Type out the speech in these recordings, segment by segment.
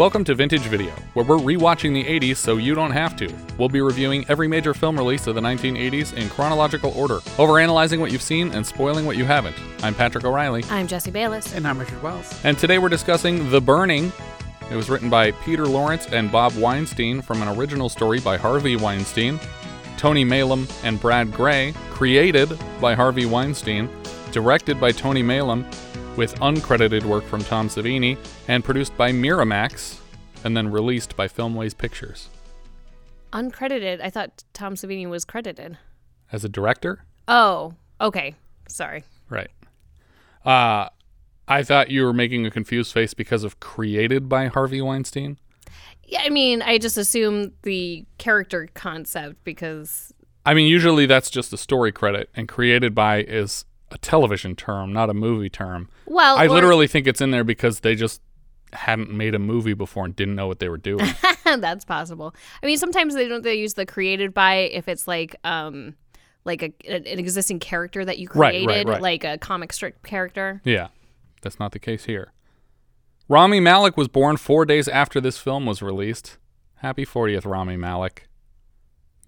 Welcome to Vintage Video, where we're rewatching the 80s so you don't have to. We'll be reviewing every major film release of the 1980s in chronological order, overanalyzing what you've seen and spoiling what you haven't. I'm Patrick O'Reilly, I'm Jesse Bayless. And I'm Richard Wells. and today we're discussing The Burning. It was written by Peter Lawrence and Bob Weinstein from an original story by Harvey Weinstein, Tony Maylam and Brad Grey, created by Harvey Weinstein, directed by Tony Maylam, with uncredited work from Tom Savini, and produced by Miramax, and then released by Filmways Pictures. Uncredited. I thought Tom Savini was credited. As a director? Oh, okay. Sorry. Right. Uh, I thought you were making a confused face because of created by Harvey Weinstein. Yeah, I mean, I just assumed the character concept because I mean, usually that's just a story credit, and created by is a television term, not a movie term. well, I or- literally think it's in there because they just hadn't made a movie before and didn't know what they were doing. that's possible. I mean, sometimes they don't they use the created by if it's like um like a an existing character that you Right, right, created, right. like a comic strip character. yeah, that's not the case here. Rami Malek was born four days after this film was released. Happy 40th, Rami Malek.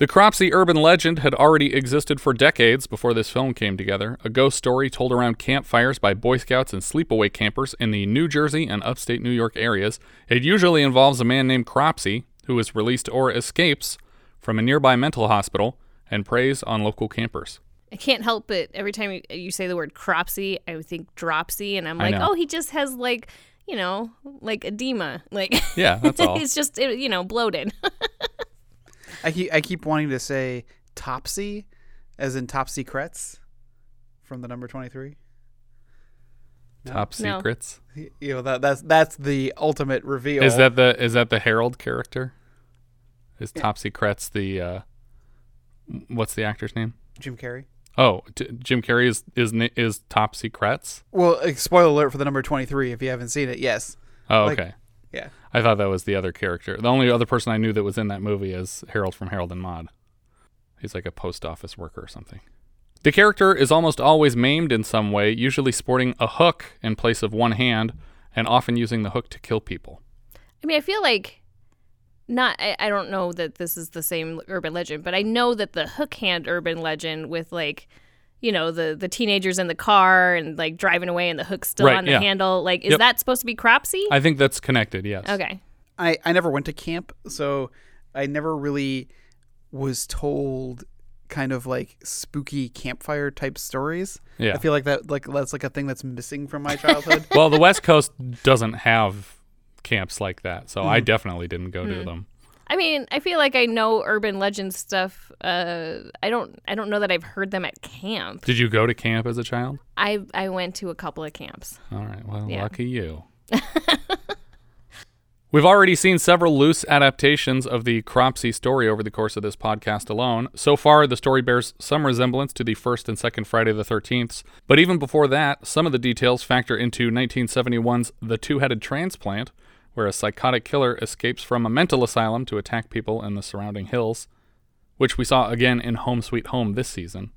The Cropsey urban legend had already existed for decades before this film came together, a ghost story told around campfires by Boy Scouts and sleepaway campers in the New Jersey and upstate New York areas. It usually involves a man named Cropsey who is released or escapes from a nearby mental hospital and preys on local campers. I can't help it. Every time you, you say the word cropsy, I would think dropsy, and I'm I like, know. oh, he just has like, you know, like edema. Like, Yeah, that's all. he's just, you know, bloated. I keep I keep wanting to say Topsy, as in Top Secrets, from the number twenty three. Top No. secrets. You know that that's that's the ultimate reveal. Is that the is that the Harold character? Is Top Secrets the uh what's the actor's name? Jim Carrey? Oh, t- Jim Carrey is is is Top Secrets. Well, uh, spoiler alert for the number twenty three if you haven't seen it. Yes. Oh, Like- okay. Yeah. I thought that was the other character. The only other person I knew that was in that movie is Harold from Harold and Maude. He's like a post office worker or something. The character is almost always maimed in some way, usually sporting a hook in place of one hand, and often using the hook to kill people. I mean, I feel like not. I, I don't know that this is the same urban legend, but I know that the hook hand urban legend with like, you know, the the teenagers in the car and like driving away and the hook still Right, on the yeah. handle. Like, is Yep. that supposed to be cropsy? I think that's connected, yes. okay. I I never went to camp, so I never really was told kind of like spooky campfire type stories. Yeah. I feel like that like that's like a thing that's missing from my childhood. well, the West Coast doesn't have camps like that, so Hmm. I definitely didn't go to them. I mean, I feel like I know urban legend stuff. Uh, I don't. I don't know that I've heard them at camp. Did you go to camp as a child? I I went to a couple of camps. All right, well, Yeah. lucky you. We've already seen several loose adaptations of the Cropsey story over the course of this podcast alone. So far, the story bears some resemblance to the first and second Friday the 13th, but even before that, some of the details factor into 1971's The Two Headed Transplant, where a psychotic killer escapes from a mental asylum to attack people in the surrounding hills, which we saw again in Home Sweet Home this season.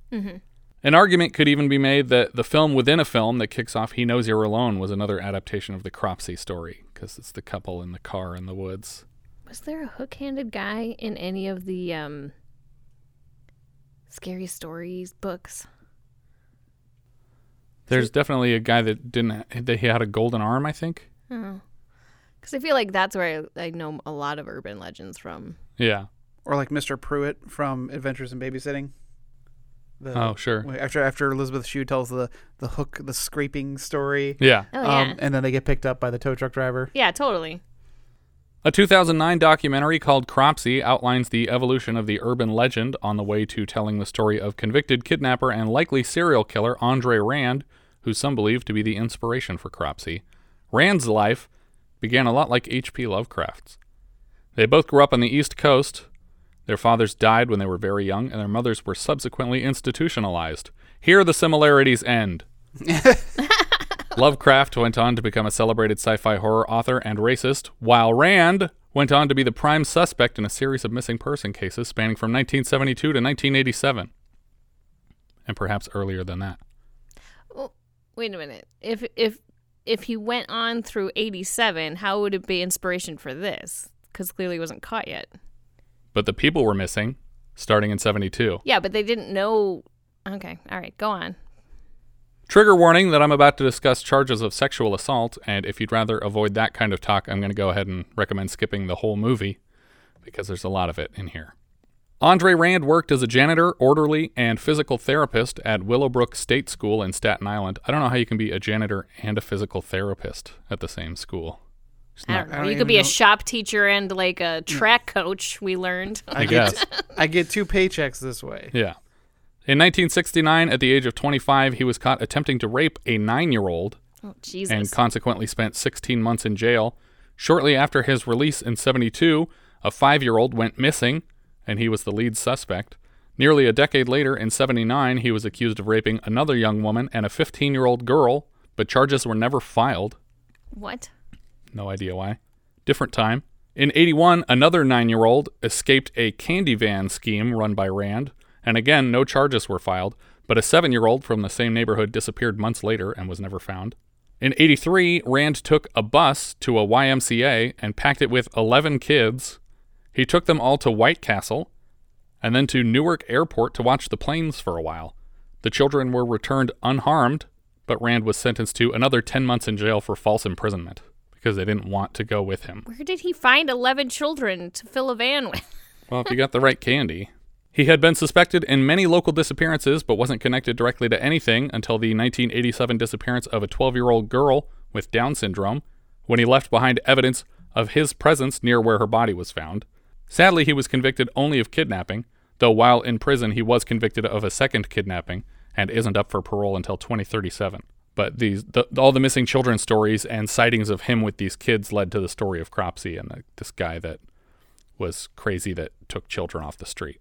An argument could even be made that the film within a film that kicks off He Knows You're Alone was another adaptation of the Cropsey story, because it's the couple in the car in the woods. Was there a hook-handed guy in any of the um, scary stories books? There's definitely a guy that didn't, that he had a golden arm, I think. Oh, because I feel like that's where I, I know a lot of urban legends from. Yeah. or like Mr. Pruitt from Adventures in Babysitting. The, Oh, sure. After after Elizabeth Shue tells the the hook the scraping story. Yeah. Oh yeah, Um, and then they get picked up by the tow truck driver. yeah, totally. A 2009 documentary called Cropsey outlines the evolution of the urban legend on the way to telling the story of convicted kidnapper and likely serial killer Andre Rand, who some believe to be the inspiration for Cropsey. Rand's life began a lot like H.P. Lovecraft's. They both grew up on the East Coast. Their fathers died when they were very young, and their mothers were subsequently institutionalized. Here the similarities end. Lovecraft went on to become a celebrated sci fi horror author and racist, while Rand went on to be the prime suspect in a series of missing person cases spanning from 1972 to 1987. And perhaps earlier than that. Well, Wait a minute. If if if he went on through 87, how would it be inspiration for this? Because clearly he wasn't caught yet. But the people were missing starting in 72. Yeah, but they didn't know. Okay, all right, go on. Trigger warning that I'm about to discuss charges of sexual assault, and if you'd rather avoid that kind of talk, I'm going to go ahead and recommend skipping the whole movie because there's a lot of it in here. Andre Rand worked as a janitor, orderly, and physical therapist at Willowbrook State School in Staten Island. I don't know how you can be a janitor and a physical therapist at the same school. It's I not- don't know. I don't you could even be a shop teacher and like a hmm. track coach. We learned. I guess. I get two paychecks this way. Yeah. In 1969, at the age of 25, he was caught attempting to rape a nine year old Oh Jesus! and consequently spent 16 months in jail. Shortly after his release in 72, a five year old went missing, and he was the lead suspect. Nearly a decade later, in 79, he was accused of raping another young woman and a 15 year old girl, but charges were never filed. what? No idea why. Different time. In 81, another nine year old escaped a candy van scheme run by Rand, and again, no charges were filed, but a seven year old from the same neighborhood disappeared months later and was never found. In 83, Rand took a bus to a YMCA and packed it with 11 kids. He took them all to White Castle and then to Newark Airport to watch the planes for a while. The children were returned unharmed, but Rand was sentenced to another 10 months in jail for false imprisonment because they didn't want to go with him. Where did he find 11 children to fill a van with? Well, if you got the right candy. He had been suspected in many local disappearances, but wasn't connected directly to anything until the 1987 disappearance of a 12 year old girl with Down syndrome, when he left behind evidence of his presence near where her body was found. Sadly, he was convicted only of kidnapping, though while in prison, he was convicted of a second kidnapping and isn't up for parole until 2037. But these, the, all the missing children stories and sightings of him with these kids led to the story of Cropsey and the, this guy that was crazy that took children off the street,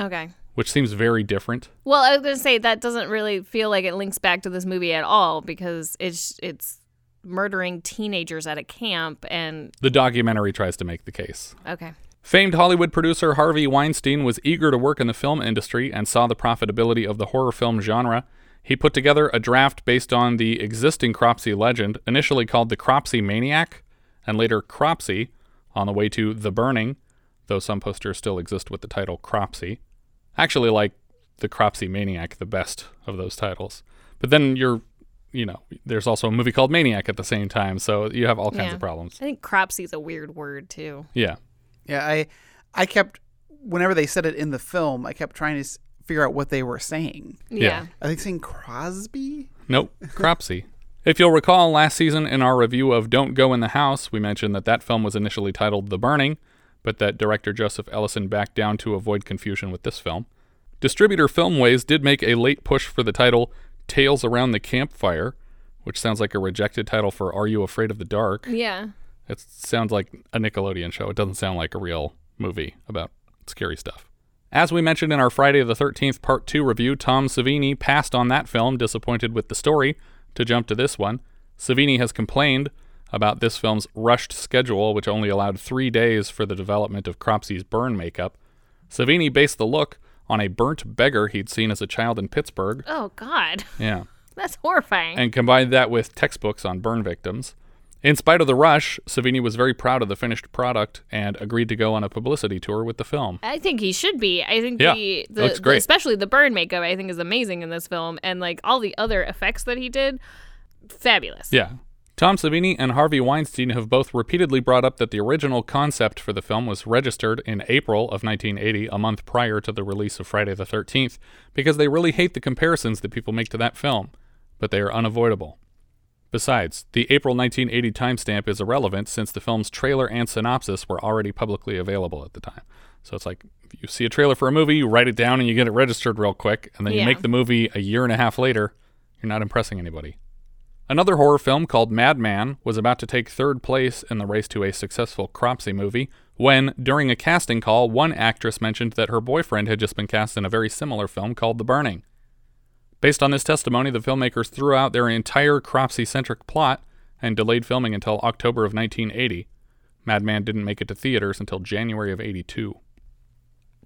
Okay. which seems very different. Well, I was gonna say that doesn't really feel like it links back to this movie at all because it's it's murdering teenagers at a camp and The documentary tries to make the case. okay. Famed Hollywood producer Harvey Weinstein was eager to work in the film industry and saw the profitability of the horror film genre. He put together a draft based on the existing Cropsey legend, initially called the Cropsey Maniac, and later Cropsey, on the way to The Burning, though some posters still exist with the title Cropsey. Actually, like the Cropsey Maniac, the best of those titles. But then you're, you know, there's also a movie called Maniac at the same time, so you have all kinds Yeah. of problems. I think cropsy's a weird word too. Yeah. Yeah, I I kept whenever they said it in the film, I kept trying to s- figure out what they were saying. Yeah. Are they saying Crosby? Nope, Cropsey. If you'll recall, last season in our review of Don't Go in the House, we mentioned that that film was initially titled The Burning, but that director Joseph Ellison backed down to avoid confusion with this film. Distributor Filmways did make a late push for the title Tales Around the Campfire, which sounds like a rejected title for Are You Afraid of the Dark? Yeah. It sounds like a Nickelodeon show. It doesn't sound like a real movie about scary stuff. As we mentioned in our Friday the 13th Part 2 review, Tom Savini passed on that film, disappointed with the story, to jump to this one. Savini has complained about this film's rushed schedule, which only allowed three days for the development of Cropsey's burn makeup. Savini based the look on a burnt beggar he'd seen as a child in Pittsburgh. Oh God, Yeah that's horrifying. and combined that with textbooks on burn victims. In spite of the rush, Savini was very proud of the finished product and agreed to go on a publicity tour with the film. I think he should be. I think Yeah, the, the, looks the- great. especially the burn makeup, I think is amazing in this film, and like all the other effects that he did, fabulous. Yeah. Tom Savini and Harvey Weinstein have both repeatedly brought up that the original concept for the film was registered in April of 1980, a month prior to the release of Friday the 13th, because they really hate the comparisons that people make to that film, but they are unavoidable. Besides, the April 1980 timestamp is irrelevant since the film's trailer and synopsis were already publicly available at the time. So it's like if you see a trailer for a movie, you write it down and you get it registered real quick, and then you make the movie a year and a half later, you're not impressing anybody. Another horror film called Madman was about to take third place in the race to a successful Cropsey movie when, during a casting call, one actress mentioned that her boyfriend had just been cast in a very similar film called The Burning. Based on this testimony, the filmmakers threw out their entire Cropsey centric plot and delayed filming until October of 1980. Madman didn't make it to theaters until January of 82.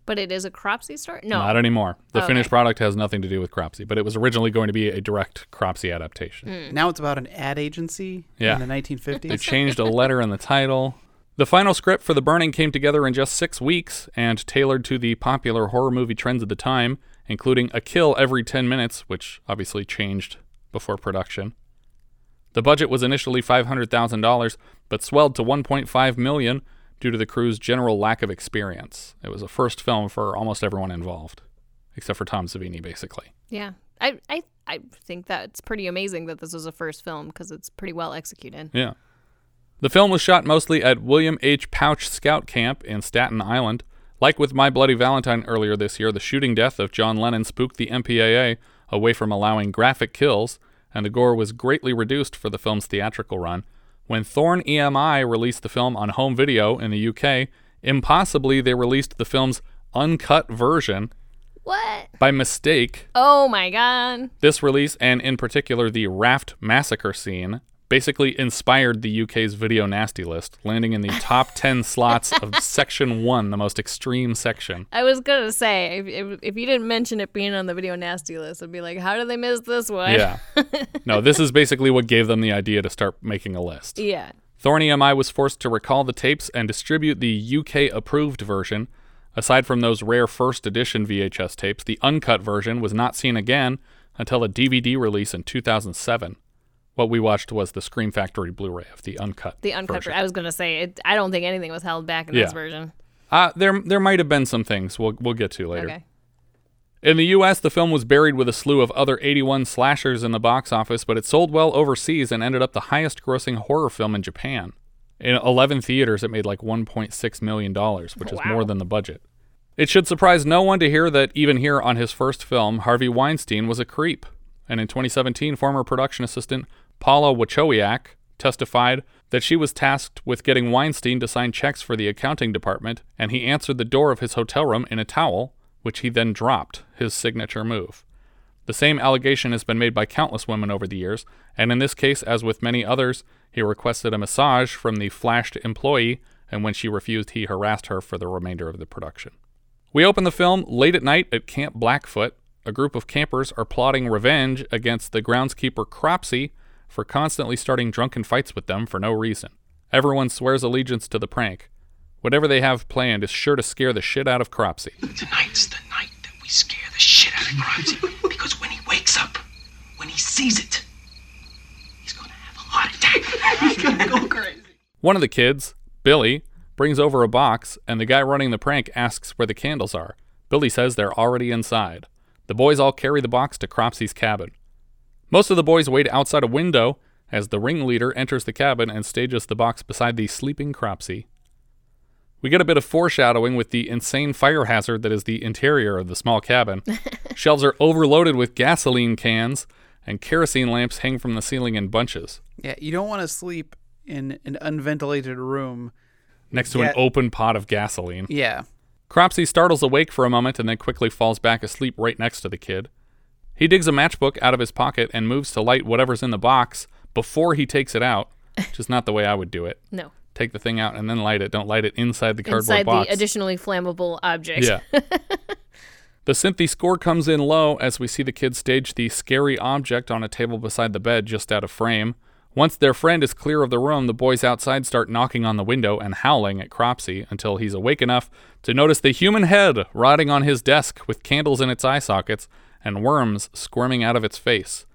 But it is a Cropsey story? No. Not anymore. The oh, Okay. finished product has nothing to do with Cropsey, but it was originally going to be a direct Cropsey adaptation. Hmm. Now it's about an ad agency Yeah. in the 1950s. They 1950s. changed a letter in the title. The final script for The Burning came together in just six weeks and tailored to the popular horror movie trends of the time, including a kill every 10 minutes, which obviously changed before production. The budget was initially $500,000, but swelled to 1.5 million due to the crew's general lack of experience. It was a first film for almost everyone involved, except for Tom Savini, basically. Yeah. I, I, I think that's pretty amazing that this was a first film because it's pretty well executed. Yeah. The film was shot mostly at William H. Pouch Scout Camp in Staten Island. Like with My Bloody Valentine earlier this year, the shooting death of John Lennon spooked the MPAA away from allowing graphic kills, and the gore was greatly reduced for the film's theatrical run. When Thorn EMI released the film on home video in the UK, impossibly they released the film's uncut version What? by mistake Oh my god. this release, and in particular the Raft massacre scene, basically inspired the UK's video nasty list, landing in the top 10 slots of Section 1, the most extreme section. I was gonna say if, if, if you didn't mention it being on the video nasty list, I'd be like, how did they miss this one? Yeah. No, this is basically what gave them the idea to start making a list. yeah. Thorn EMI was forced to recall the tapes and distribute the UK approved version. Aside from those rare first edition VHS tapes, the uncut version was not seen again until a DVD release in 2007. What we watched was the Scream Factory Blu-ray of the uncut. The uncut. version. I was gonna say it. I don't think anything was held back in Yeah. this version. Uh, there there might have been some things we'll we'll get to later. Okay. In the U.S., the film was buried with a slew of other 81 slashers in the box office, but it sold well overseas and ended up the highest-grossing horror film in Japan. In 11 theaters, it made like 1.6 million dollars, which is more than the budget. It should surprise no one to hear that even here on his first film, Harvey Weinstein was a creep. And in 2017, former production assistant Paula Wachowiak testified that she was tasked with getting Weinstein to sign checks for the accounting department, and he answered the door of his hotel room in a towel, which he then dropped, his signature move. The same allegation has been made by countless women over the years, and in this case, as with many others, he requested a massage from the flashed employee, and when she refused, he harassed her for the remainder of the production. We open the film late at night at Camp Blackfoot. A group of campers are plotting revenge against the groundskeeper Cropsey for constantly starting drunken fights with them for no reason. Everyone swears allegiance to the prank. Whatever they have planned is sure to scare the shit out of Cropsey. Tonight's the night that we scare the shit out of Cropsey. because when he wakes up, when he sees it, he's gonna have a heart attack. he's gonna go crazy. One of the kids, Billy, brings over a box, and the guy running the prank asks where the candles are. Billy says they're already inside. The boys all carry the box to Cropsey's cabin. Most of the boys wait outside a window as the ringleader enters the cabin and stages the box beside the sleeping Cropsy. We get a bit of foreshadowing with the insane fire hazard that is the interior of the small cabin. Shelves are overloaded with gasoline cans, and kerosene lamps hang from the ceiling in bunches. Yeah, you don't want to sleep in an unventilated room. Next to Yeah. an open pot of gasoline. Yeah. Cropsy startles awake for a moment and then quickly falls back asleep right next to the kid. He digs a matchbook out of his pocket and moves to light whatever's in the box before he takes it out, which is not the way I would do it. No. Take the thing out and then light it. Don't light it inside the cardboard Inside box. the additionally flammable object. Yeah. the synthy score comes in low as we see the kids stage the scary object on a table beside the bed just out of frame. Once their friend is clear of the room, the boys outside start knocking on the window and howling at Cropsey until he's awake enough to notice the human head rotting on his desk with candles in its eye sockets and worms squirming out of its face.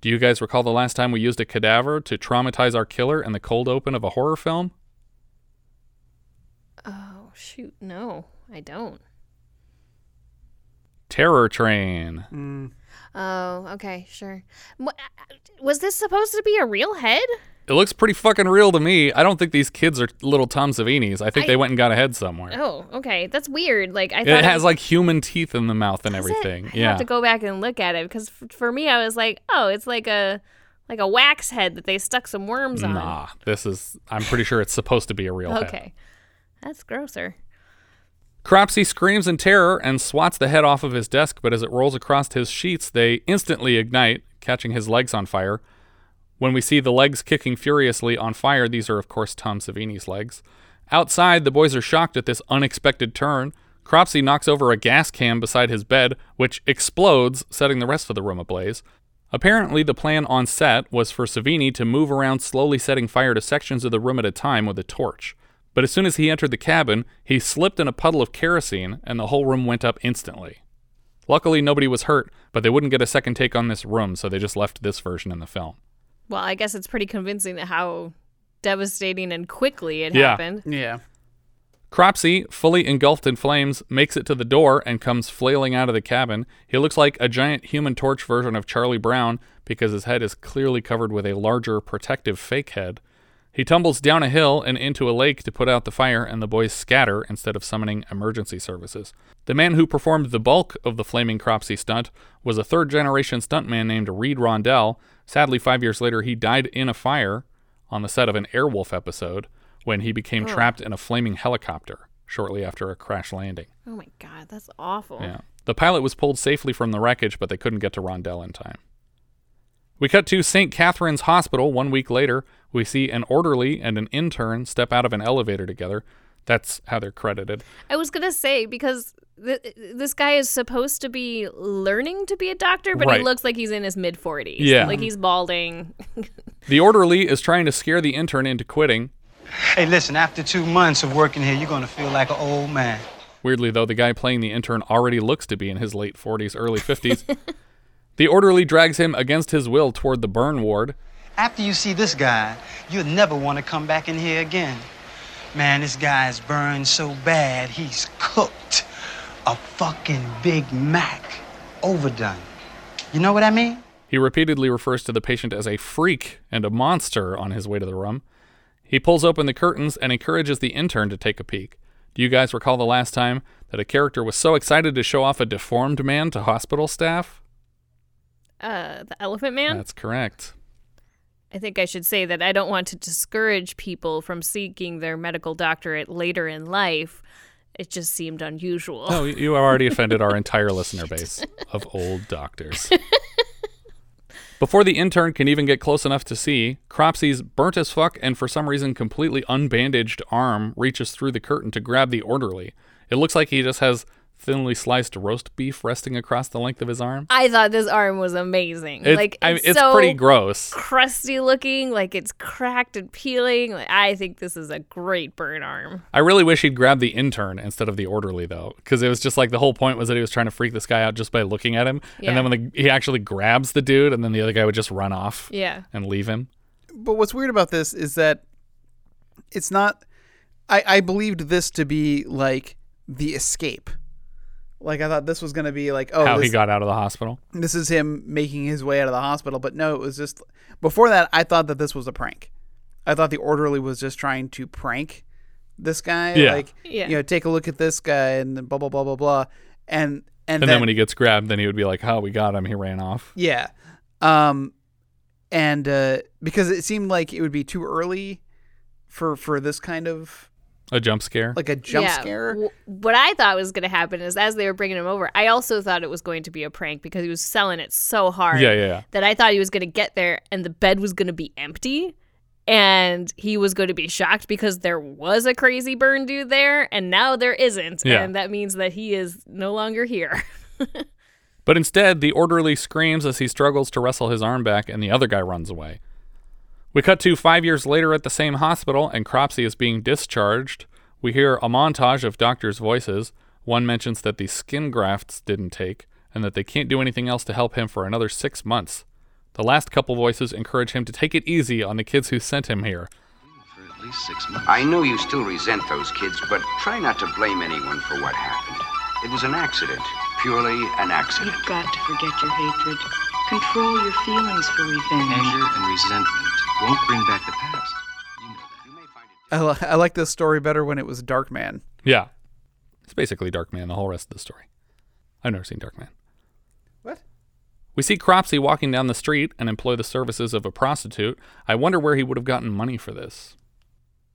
Do you guys recall the last time we used a cadaver to traumatize our killer in the cold open of a horror film? Oh shoot, no, I don't. Terror Train. Mm. Oh, okay, sure. Uh, uh, was this supposed to be a real head? It looks pretty fucking real to me. I don't think these kids are little Tom Savinis. I think I- they went and got a head somewhere. Oh, okay, that's weird. Like I thought it has like human teeth in the mouth and everything. it? I Yeah. have to go back and look at it because for me, I was like, oh, it's like a like a wax head that they stuck some worms on. Nah, this is. I'm pretty sure it's supposed to be a real head. Okay. That's grosser. Cropsy screams in terror and swats the head off of his desk, but as it rolls across his sheets, they instantly ignite, catching his legs on fire. When we see the legs kicking furiously on fire, these are, of course, Tom Savini's legs. Outside, the boys are shocked at this unexpected turn. Cropsy knocks over a gas can beside his bed, which explodes, setting the rest of the room ablaze. Apparently, the plan on set was for Savini to move around, slowly setting fire to sections of the room at a time with a torch. But as soon as he entered the cabin, he slipped in a puddle of kerosene, and the whole room went up instantly. Luckily, nobody was hurt, but they wouldn't get a second take on this room, so they just left this version in the film. Well, I guess it's pretty convincing that how devastating and quickly it Yeah. happened. Yeah. Cropsy, fully engulfed in flames, makes it to the door and comes flailing out of the cabin. He looks like a giant human torch version of Charlie Brown because his head is clearly covered with a larger protective fake head. He tumbles down a hill and into a lake to put out the fire, and the boys scatter instead of summoning emergency services. The man who performed the bulk of the flaming Cropsy stunt was a third generation stuntman named Reid Rondell. Sadly, five years later, he died in a fire on the set of an Airwolf episode when he became trapped in a flaming helicopter shortly after a crash landing. Oh my god, that's awful. Yeah. The pilot was pulled safely from the wreckage, but they couldn't get to Rondell in time. We cut to St. Catherine's Hospital one week later. We see an orderly and an intern step out of an elevator together. That's how they're credited. I was gonna say because th- this guy is supposed to be learning to be a doctor, but Right. he looks like he's in his mid forties. Yeah. like he's balding. The orderly is trying to scare the intern into quitting. Hey, listen, after two months of working here, you're gonna feel like an old man. Weirdly, though, the guy playing the intern already looks to be in his late 40s, early 50s. the orderly drags him against his will toward the burn ward. After you see this guy, you'll never want to come back in here again. Man, this guy's burned so bad, he's cooked. A fucking Big Mac. Overdone. You know what I mean? He repeatedly refers to the patient as a freak and a monster on his way to the room. He pulls open the curtains and encourages the intern to take a peek. Do you guys recall the last time that a character was so excited to show off a deformed man to hospital staff? Uh, the Elephant Man. That's correct. I think I should say that I don't want to discourage people from seeking their medical doctorate later in life. It just seemed unusual. Oh, you you already offended our entire listener base of old doctors. Before the intern can even get close enough to see, Cropsy's burnt as fuck and for some reason completely unbandaged arm reaches through the curtain to grab the orderly. It looks like he just has thinly sliced roast beef resting across the length of his arm. I thought this arm was amazing. It- like I mean, it's, it's so pretty gross. crusty looking, like it's cracked and peeling. Like, I think this is a great burn arm. I really wish he'd grabbed the intern instead of the orderly though, because it was just like the whole point was that he was trying to freak this guy out just by looking at him, Yeah. and then when the, he actually grabs the dude, and then the other guy would just run off Yeah. and leave him. But what's weird about this is that it's not. I, I believed this to be like the escape. Like I thought this was gonna be like oh how this, he got out of the hospital. this is him making his way out of the hospital, but no, it was just before that I thought that this was a prank. I thought the orderly was just trying to prank this guy. Yeah. Like Yeah. you know, take a look at this guy and then blah blah blah blah blah. And and, And then, when he gets grabbed, then he would be like, "Oh, we got him. He ran off." Yeah. Um and uh because it seemed like it would be too early for for this kind of A jump scare. like a jump Yeah. scare. W- what I thought was going to happen is as they were bringing him over, I also thought it was going to be a prank because he was selling it so hard yeah, yeah, yeah. that I thought he was going to get there and the bed was going to be empty. And he was going to be shocked because there was a crazy burn dude there, and now there isn't. Yeah. And that means that he is no longer here. But instead, the orderly screams as he struggles to wrestle his arm back, and the other guy runs away. We cut to five years later at the same hospital, and Cropsy is being discharged. We hear a montage of doctors' voices. One mentions that the skin grafts didn't take, and that they can't do anything else to help him for another six months. The last couple voices encourage him to take it easy on the kids who sent him here. For at least six months. I know you still resent those kids, but try not to blame anyone for what happened. It was an accident, purely an accident. You've got to forget your hatred. Control your feelings for revenge. Anger and resentment won't bring back the past. You know that. You may find it I, li- I like this story better when it was Darkman. Yeah. It's basically Darkman, the whole rest of the story. I've never seen Darkman. What? We see Cropsy walking down the street and employ the services of a prostitute. I wonder where he would have gotten money for this.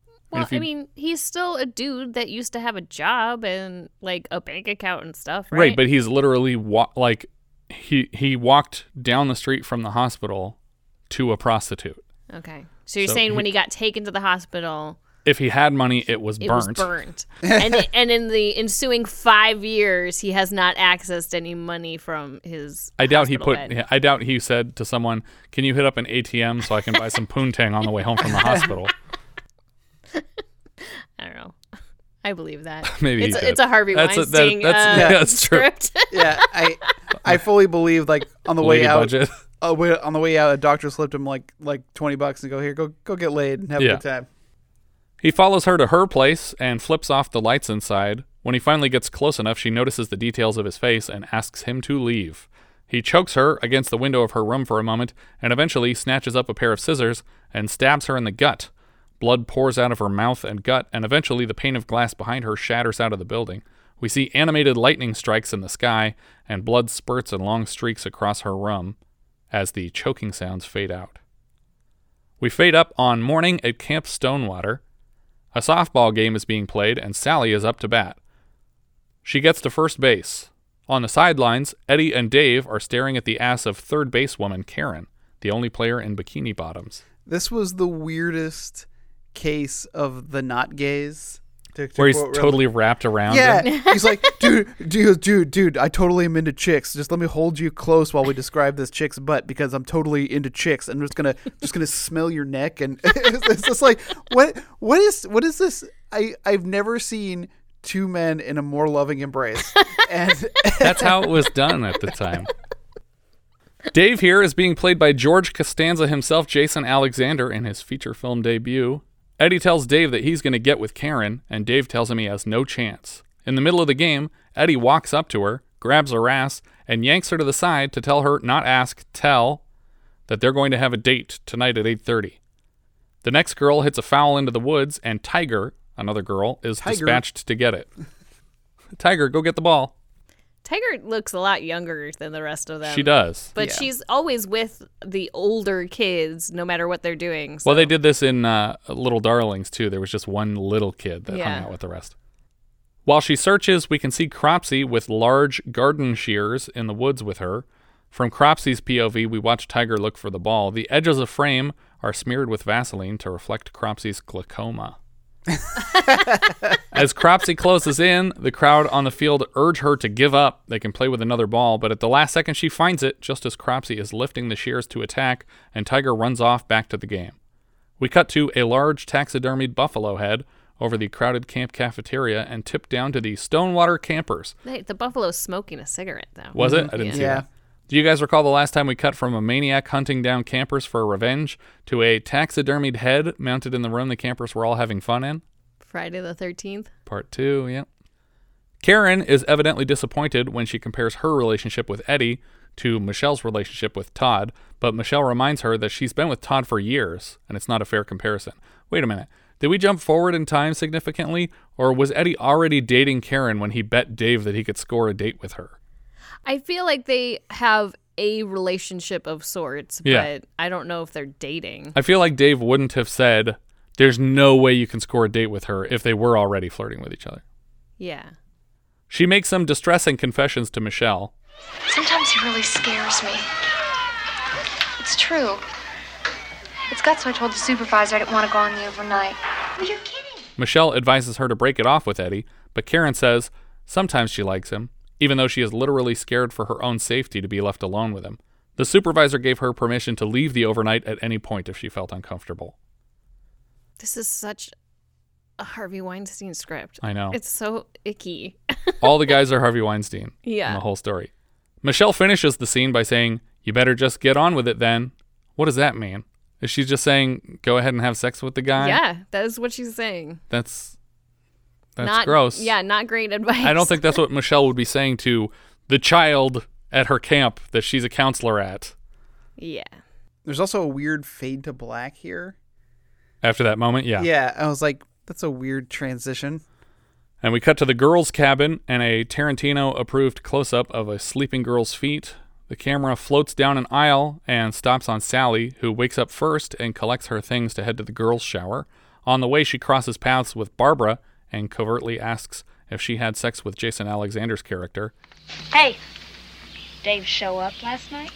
And Well, if you- I mean, he's still a dude that used to have a job and like a bank account and stuff, right? right, but he's literally wa- like he he walked down the street from the hospital to a prostitute. Okay. So you're So saying he- when he got taken to the hospital, If he had money, it was it burnt. was burnt, and and in the ensuing five years, he has not accessed any money from his. I doubt he hospital put. bed. I doubt he said to someone, "Can you hit up an ATM so I can buy some poontang on the way home from the hospital?" I don't know. I believe that. Maybe he it's, did. it's a Harvey That's a- that- Weinstein that's- uh, yeah, that's true. script. yeah, I I fully believe like on the way Lady out. budget. Uh, wait, on the way out, a doctor slipped him like like twenty bucks and go here, go go get laid and have Yeah. a good time. He follows her to her place and flips off the lights inside. When he finally gets close enough, she notices the details of his face and asks him to leave. He chokes her against the window of her room for a moment and eventually snatches up a pair of scissors and stabs her in the gut. Blood pours out of her mouth and gut, and eventually the pane of glass behind her shatters out of the building. We see animated lightning strikes in the sky, and blood spurts in long streaks across her room as the choking sounds fade out. We fade up on morning at Camp Stonewater. A softball game is being played, and Sally is up to bat. She gets to first base. On the sidelines, Eddie and Dave are staring at the ass of third basewoman Karen, the only player in bikini bottoms. This was the weirdest case of the not gays. To- to Where he's quote Rebel- totally wrapped around. Yeah, her. he's like, dude, dude, dude, dude. I totally am into chicks. Just let me hold you close while we describe this chick's butt because I'm totally into chicks. I'm just gonna, just gonna smell your neck, and it's, it's just like, what, what is, what is this? I, I've never seen two men in a more loving embrace, and That's how it was done at the time. Dave here is being played by George Costanza himself, Jason Alexander, in his feature film debut. Eddie tells Dave that he's going to get with Karen, and Dave tells him he has no chance. In the middle of the game, Eddie walks up to her, grabs her ass, and yanks her to the side to tell her, not ask, tell, that they're going to have a date tonight at 8.30. The next girl hits a foul into the woods, and Tiger, another girl, is Tiger. dispatched to get it. Tiger, go get the ball. Tiger looks a lot younger than the rest of them. She does. But Yeah. she's always with the older kids, no matter what they're doing. So. Well, they did this in uh, Little Darlings too. There was just one little kid that hung out with the rest. While she searches, we can see Cropsy with large garden shears in the woods with her. From Cropsy's POV, we watch Tiger look for the ball. The edges of frame are smeared with Vaseline to reflect Cropsy's glaucoma. As Cropsy closes in, the crowd on the field urge her to give up. They can play with another ball, but at the last second she finds it just as Cropsy is lifting the shears to attack, and Tiger runs off back to the game. We cut to a large taxidermied buffalo head over the crowded camp cafeteria and tip down to the Stonewater campers. Hey, the buffalo's smoking a cigarette, though. Was it? Mm-hmm. I didn't see Yeah. that. Do you guys recall the last time we cut from a maniac hunting down campers for revenge to a taxidermied head mounted in the room the campers were all having fun in? Friday the 13th. Part two, yep. Karen is evidently disappointed when she compares her relationship with Eddie to Michelle's relationship with Todd, but Michelle reminds her that she's been with Todd for years and it's not a fair comparison. Wait a minute. Did we jump forward in time significantly, or was Eddie already dating Karen when he bet Dave that he could score a date with her? I feel like they have a relationship of sorts, Yeah. but I don't know if they're dating. I feel like Dave wouldn't have said, There's no way you can score a date with her if they were already flirting with each other. Yeah. She makes some distressing confessions to Michelle. Sometimes he really scares me. It's true. It's got so I told the supervisor I didn't want to go on the overnight. But you're kidding. Michelle advises her to break it off with Eddie, but Karen says sometimes she likes him, even though she is literally scared for her own safety to be left alone with him. The supervisor gave her permission to leave the overnight at any point if she felt uncomfortable. This is such a Harvey Weinstein script. I know. It's so icky. All the guys are Harvey Weinstein Yeah. in the whole story. Michelle finishes the scene by saying, You better just get on with it then. What does that mean? Is she just saying, Go ahead and have sex with the guy? yeah, that is what she's saying. That's that's not, gross. Yeah, not great advice. I don't think that's what Michelle would be saying to the child at her camp that she's a counselor at. Yeah. there's also a weird fade to black here. After that moment, yeah. Yeah, I was like, that's a weird transition. And we cut to the girls' cabin and a Tarantino approved close up of a sleeping girl's feet. The camera floats down an aisle and stops on Sally, who wakes up first and collects her things to head to the girls' shower. On the way, she crosses paths with Barbara and covertly asks if she had sex with Jason Alexander's character. Hey, Dave show up last night?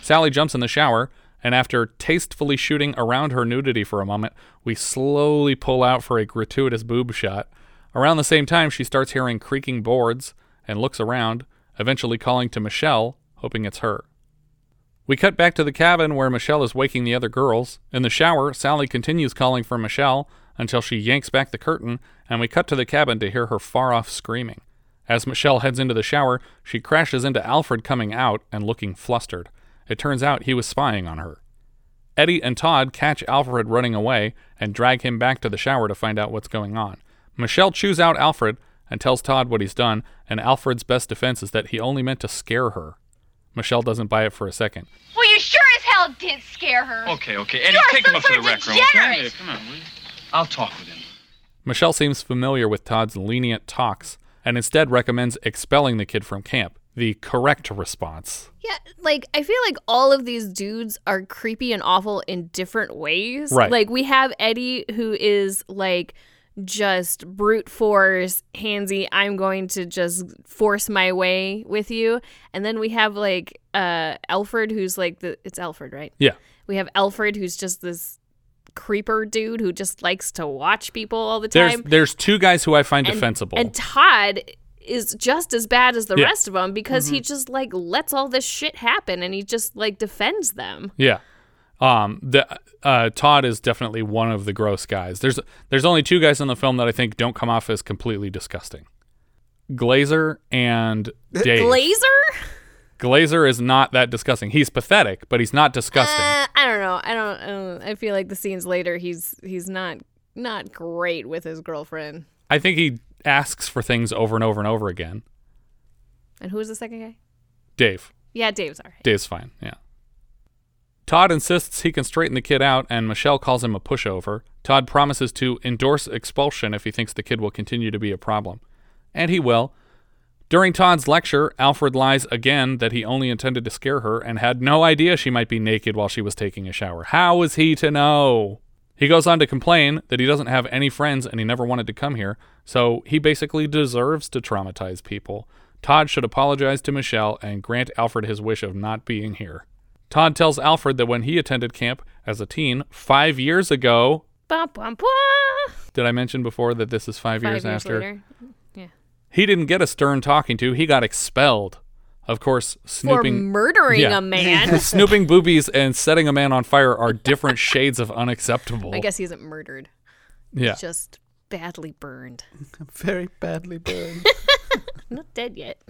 Sally jumps in the shower, and after tastefully shooting around her nudity for a moment, we slowly pull out for a gratuitous boob shot. Around the same time, she starts hearing creaking boards and looks around, eventually calling to Michelle, hoping it's her. We cut back to the cabin where Michelle is waking the other girls. In the shower, Sally continues calling for Michelle until she yanks back the curtain, and we cut to the cabin to hear her far off screaming. As Michelle heads into the shower, she crashes into Alfred coming out and looking flustered. It turns out he was spying on her. Eddie and Todd catch Alfred running away and drag him back to the shower to find out what's going on. Michelle chews out Alfred and tells Todd what he's done, and Alfred's best defense is that he only meant to scare her. Michelle doesn't buy it for a second. Well, you sure as hell did scare her. Okay, okay. Eddie, You're take him up to the sort of rec room, okay? degenerate. Come on, will you? I'll talk with him. Michelle seems familiar with Todd's lenient talks and instead recommends expelling the kid from camp, the correct response. Yeah, like I feel like all of these dudes are creepy and awful in different ways. Right. Like we have Eddie who is like just brute force, handsy, I'm going to just force my way with you. And then we have like uh Alfred who's like the it's Alfred, right? Yeah. We have Alfred who's just this creeper dude who just likes to watch people all the time. there's there's two guys who I find And- defensible. And Todd is just as bad as the Yeah. rest of them because he Mhm. just like lets all this shit happen and he just like defends them. Yeah. Um the uh Todd is definitely one of the gross guys. There's there's only two guys in the film that I think don't come off as completely disgusting. Glazer and Dave. Glazer? Glazer is not that disgusting. He's pathetic, but he's not disgusting. Uh, I don't know. I don't, I don't. I feel like the scenes later, he's he's not not great with his girlfriend. I think he asks for things over and over and over again. And who was the second guy? Dave. Yeah, Dave's alright. Dave's fine, yeah. Todd insists he can straighten the kid out, and Michelle calls him a pushover. Todd promises to endorse expulsion if he thinks the kid will continue to be a problem. And he will. During Todd's lecture, Alfred lies again that he only intended to scare her and had no idea she might be naked while she was taking a shower. How was he to know? He goes on to complain that he doesn't have any friends and he never wanted to come here, so he basically deserves to traumatize people. Todd should apologize to Michelle and grant Alfred his wish of not being here. Todd tells Alfred that when he attended camp as a teen five years ago, Bum, bum, bum. did I mention before that this is five, Five years, years after? later. Yeah. He didn't get a stern talking to, he got expelled. Of course, snooping for murdering a man. snooping boobies and setting a man on fire are different shades of unacceptable. I guess he isn't murdered. Yeah. He's just badly burned. Very badly burned. Not dead yet.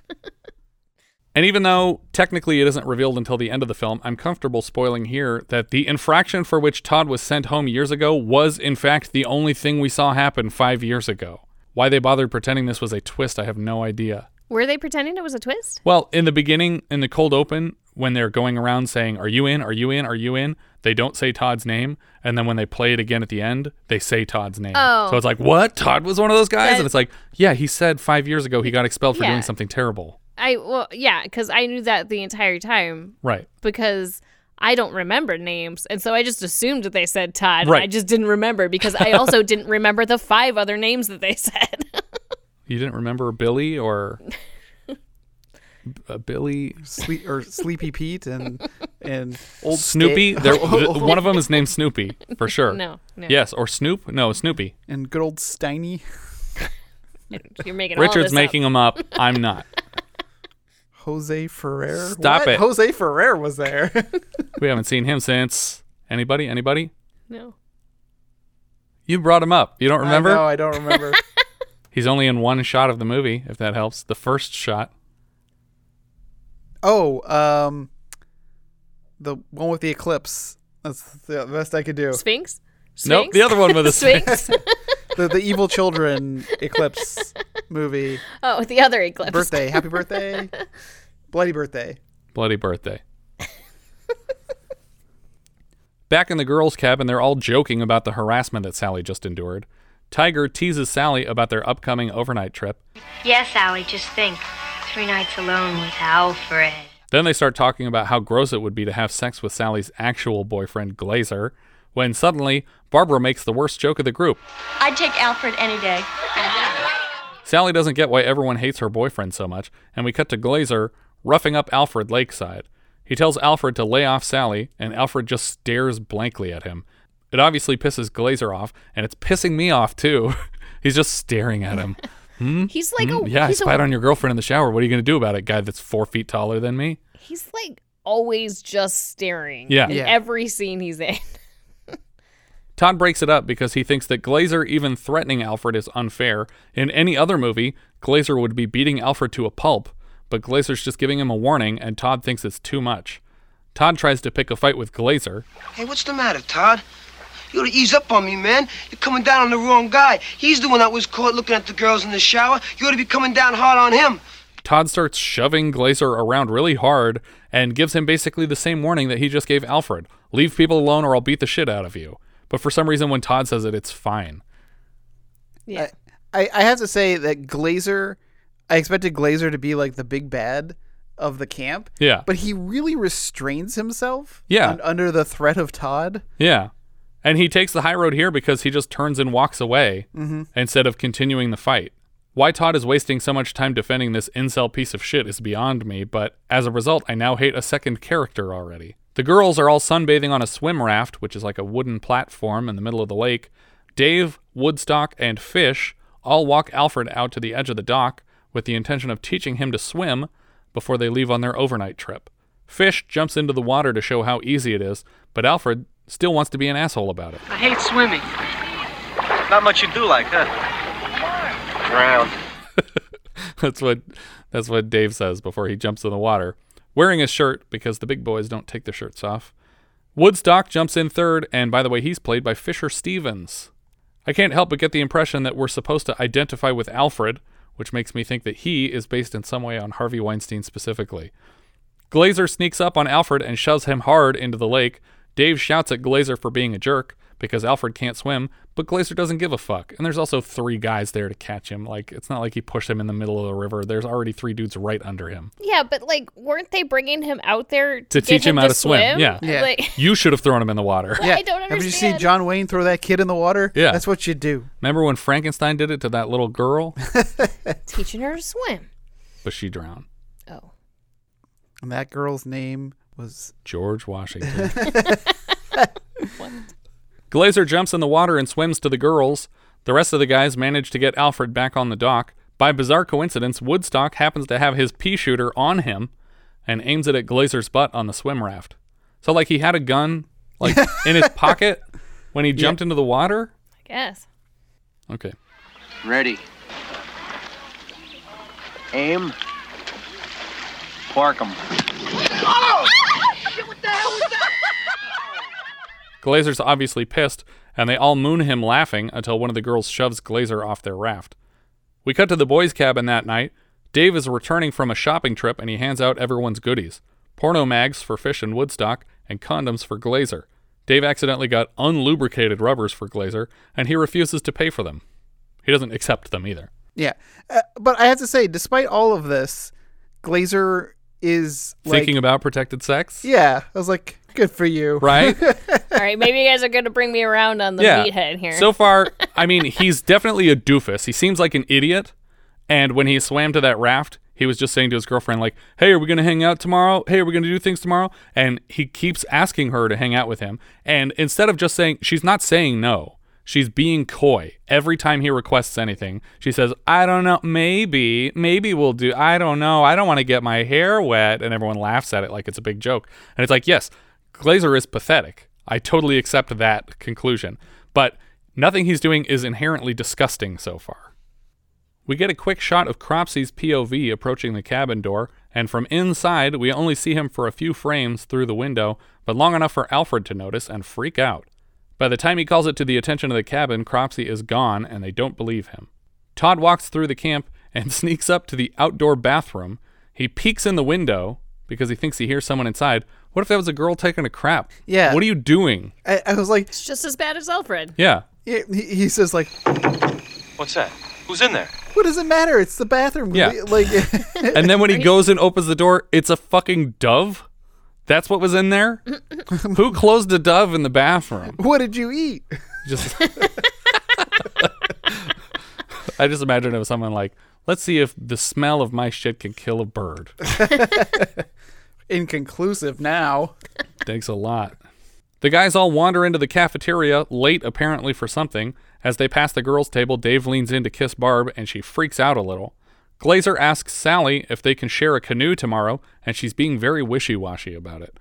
And even though technically it isn't revealed until the end of the film, I'm comfortable spoiling here that the infraction for which Todd was sent home years ago was, in fact, the only thing we saw happen five years ago. Why they bothered pretending this was a twist, I have no idea. Were they pretending it was a twist? Well, in the beginning, in the cold open, when they're going around saying, Are you in? Are you in? Are you in? They don't say Todd's name. And then when they play it again at the end, they say Todd's name. Oh. So it's like, What? Todd was one of those guys? That- and it's like, Yeah, he said five years ago he got expelled for Yeah. doing something terrible. I well, yeah, because I knew that the entire time Right. because I don't remember names, and so I just assumed that they said Todd. Right. I just didn't remember because I also didn't remember the five other names that they said. You didn't remember Billy or uh, Billy Sleep or Sleepy Pete and and old Snoopy? There, one of them is named Snoopy for sure. No, no. Yes, or Snoop? No, Snoopy. and good old Steiny. You're making all Richard's this making up. them up. I'm not. Jose Ferrer. Stop What? it. Jose Ferrer was there. We haven't seen him since. Anybody? Anybody? No. You brought him up. You don't remember? No, I don't remember. He's only in one shot of the movie, if that helps. The first shot. oh, um, the one with the eclipse. That's the best I could do. Sphinx. Nope, the other one with the Sphinx. The the evil children eclipse movie. oh, the other eclipse. Birthday, happy birthday, bloody birthday. Bloody birthday. Back in the girls' cabin, they're all joking about the harassment that Sally just endured. Tiger teases Sally about their upcoming overnight trip. Yes, Allie, just think. Three nights alone with Alfred. Then they start talking about how gross it would be to have sex with Sally's actual boyfriend, Glazer. When suddenly Barbara makes the worst joke of the group. I'd take Alfred any day. Sally doesn't get why everyone hates her boyfriend so much, and we cut to Glazer roughing up Alfred lakeside. He tells Alfred to lay off Sally, and Alfred just stares blankly at him. It obviously pisses Glazer off, and it's pissing me off too. He's just staring at him. Hmm? He's like Hmm? a yeah, I he's a- on your girlfriend in the shower. What are you going to do about it, guy that's four feet taller than me? He's like always just staring. Yeah. In Yeah. every scene he's in. Todd breaks it up because he thinks that Glazer even threatening Alfred is unfair. In any other movie, Glazer would be beating Alfred to a pulp, but Glazer's just giving him a warning, and Todd thinks it's too much. Todd tries to pick a fight with Glazer. Hey, what's the matter, Todd? You ought to ease up on me, man. You're coming down on the wrong guy. He's the one that was caught looking at the girls in the shower. You ought to be coming down hard on him. Todd starts shoving Glazer around really hard and gives him basically the same warning that he just gave Alfred leave people alone or I'll beat the shit out of you. But for some reason, when Todd says it, it's fine. Yeah. I, I have to say that Glazer, I expected Glazer to be like the big bad of the camp. Yeah. But he really restrains himself. Yeah. un- under the threat of Todd. Yeah. And he takes the high road here because he just turns and walks away Mhm. instead of continuing the fight. Why Todd is wasting so much time defending this incel piece of shit is beyond me, but as a result, I now hate a second character already. The girls are all sunbathing on a swim raft, which is like a wooden platform in the middle of the lake. Dave, Woodstock, and Fish all walk Alfred out to the edge of the dock with the intention of teaching him to swim before they leave on their overnight trip. Fish jumps into the water to show how easy it is, but Alfred still wants to be an asshole about it. I hate swimming. Not much you do like, huh? Drown. that's what that's what Dave says before he jumps in the water, wearing a shirt because the big boys don't take their shirts off. Woodstock jumps in third, and by the way, he's played by Fisher Stevens. I can't help but get the impression that we're supposed to identify with Alfred, which makes me think that he is based in some way on Harvey Weinstein specifically. Glazer sneaks up on Alfred and shoves him hard into the lake. Dave shouts at Glazer for being a jerk because Alfred can't swim, but Glazer doesn't give a fuck. And there's also three guys there to catch him. Like, it's not like he pushed him in the middle of the river. There's already three dudes right under him Yeah, but like, weren't they bringing him out there to, to teach him, how to swim. Yeah. Like, You should have thrown him in the water. Yeah. I don't Ever you seen. John Wayne throw that kid in the water? Yeah. That's what you do. Remember when Frankenstein did it to that little girl? teaching her to swim. but she drowned. Oh. And that girl's name was George Washington. Glazer jumps in the water and swims to the girls. The rest of the guys manage to get Alfred back on the dock. By bizarre coincidence, Woodstock happens to have his pea shooter on him and aims it at Glazer's butt on the swim raft. So, like, he had a gun, like, in his pocket when he jumped into the water? I guess. Okay. Ready. Aim. Park 'em. Oh! Shit, what the hell was that? Glazer's obviously pissed, and they all moon him laughing until one of the girls shoves Glazer off their raft. We cut to the boys' cabin that night. Dave is returning from a shopping trip and he hands out everyone's goodies porno mags for Fish and Woodstock, and condoms for Glazer. Dave accidentally got unlubricated rubbers for Glazer, and he refuses to pay for them. He doesn't accept them either. Yeah. Uh, but I have to say, despite all of this, Glazer is like, Thinking about protected sex? Yeah. I was like, good for you. Right? All right, maybe you guys are going to bring me around on the meathead here. So far, I mean, he's definitely a doofus. He seems like an idiot. And when he swam to that raft, he was just saying to his girlfriend, like, hey, are we going to hang out tomorrow? Hey, are we going to do things tomorrow? And he keeps asking her to hang out with him. And instead of just saying, she's not saying no. She's being coy. Every time he requests anything, she says, I don't know, maybe, maybe we'll do, I don't know, I don't want to get my hair wet. And everyone laughs at it like it's a big joke. And it's like, yes, Glazer is pathetic. I totally accept that conclusion. But nothing he's doing is inherently disgusting so far. We get a quick shot of Cropsy's POV approaching the cabin door, and from inside, we only see him for a few frames through the window, but long enough for Alfred to notice and freak out. By the time he calls it to the attention of the cabin, Cropsy is gone, and they don't believe him. Todd walks through the camp and sneaks up to the outdoor bathroom. He peeks in the window because he thinks he hears someone inside. What if that was a girl taking a crap? Yeah. What are you doing? I, I was like, it's just as bad as Alfred. Yeah. he, he says like, What's that? Who's in there? what does it matter? It's the bathroom. Yeah. Like, and then when he goes and opens the door, it's a fucking dove That's what was in there? Who closed a dove in the bathroom? What did you eat? Just I just imagine it was someone like, let's see if the smell of my shit can kill a bird. Inconclusive now. Thanks a lot. The guys all wander into the cafeteria, late apparently for something. As they pass the girls' table, Dave leans in to kiss Barb, and she freaks out a little. Glazer asks Sally if they can share a canoe tomorrow, and she's being very wishy washy about it.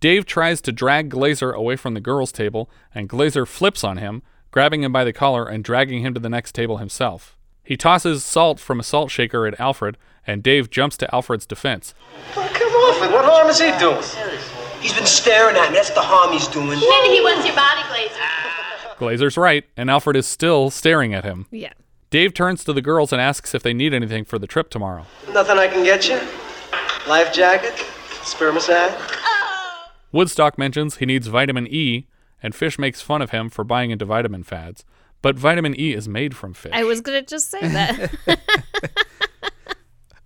Dave tries to drag Glazer away from the girls' table, and Glazer flips on him, grabbing him by the collar and dragging him to the next table himself. He tosses salt from a salt shaker at Alfred, and Dave jumps to Alfred's defense. Come on, what harm is he doing? He's been staring at me. That's the harm he's doing. Maybe he wants your body, Glazer. Glazer's right, and Alfred is still staring at him. Yeah. Dave turns to the girls and asks if they need anything for the trip tomorrow. Nothing I can get you? Life jacket? Spermicide? Oh. Woodstock mentions he needs vitamin E, and Fish makes fun of him for buying into vitamin fads. But vitamin E is made from fish. I was gonna just say that.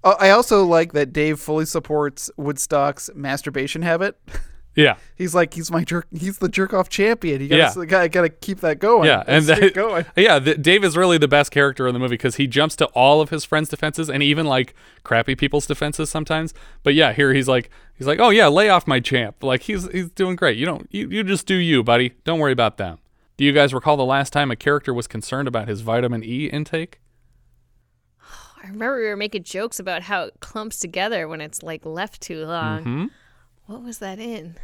Uh, I also like that Dave fully supports Woodstock's masturbation habit. Yeah. He's like he's my jerk. He's the jerk off champion. You gotta, Yeah. gotta, gotta keep that going. Yeah, and that, going. yeah, th- Dave is really the best character in the movie because he jumps to all of his friends' defenses and even like crappy people's defenses sometimes. But yeah, here he's like he's like, oh yeah, lay off my champ. Like he's he's doing great. You don't you, you just do you, buddy. Don't worry about them. Do you guys recall the last time a character was concerned about his vitamin E intake? I remember we were making jokes about how it clumps together when it's like left too long. Mhm. What was that in?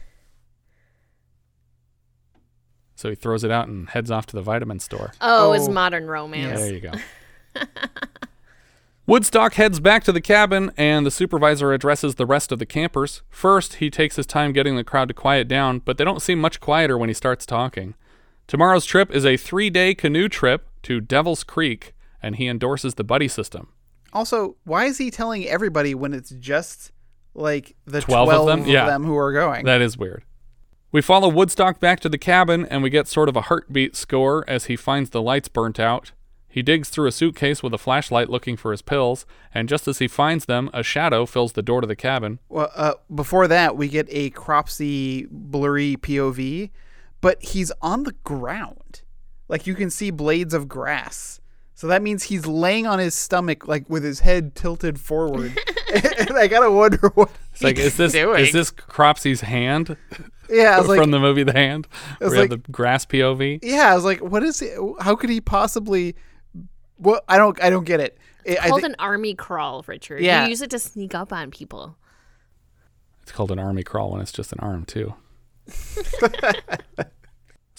So he throws it out and heads off to the vitamin store. Oh, it's modern romance. There you go. Woodstock heads back to the cabin, and the supervisor addresses the rest of the campers. First, he takes his time getting the crowd to quiet down, but they don't seem much quieter when he starts talking. Tomorrow's trip is a three day canoe trip to Devil's Creek, and he endorses the buddy system. Also, why is he telling everybody when it's just like the 12 12, of them? Yeah. who are going? That is weird. We follow Woodstock back to the cabin, and we get sort of a heartbeat score as he finds the lights burnt out. He digs through a suitcase with a flashlight looking for his pills, and just as he finds them, a shadow fills the door to the cabin. Well, uh, before that, we get a Cropsy blurry POV, but he's on the ground. Like you can see blades of grass. So that means he's laying on his stomach, like with his head tilted forward. and I gotta wonder what It's like, is this doing. is this Cropsy's hand? Yeah, I was from like- the movie The Hand. I was We have like- the grass POV. Yeah, I was like, what is it? How could he possibly? Well, I don't, I don't get it. I- I Called think- an army crawl, Richard. Yeah. You use it to sneak up on people. It's called an army crawl when it's just an arm too.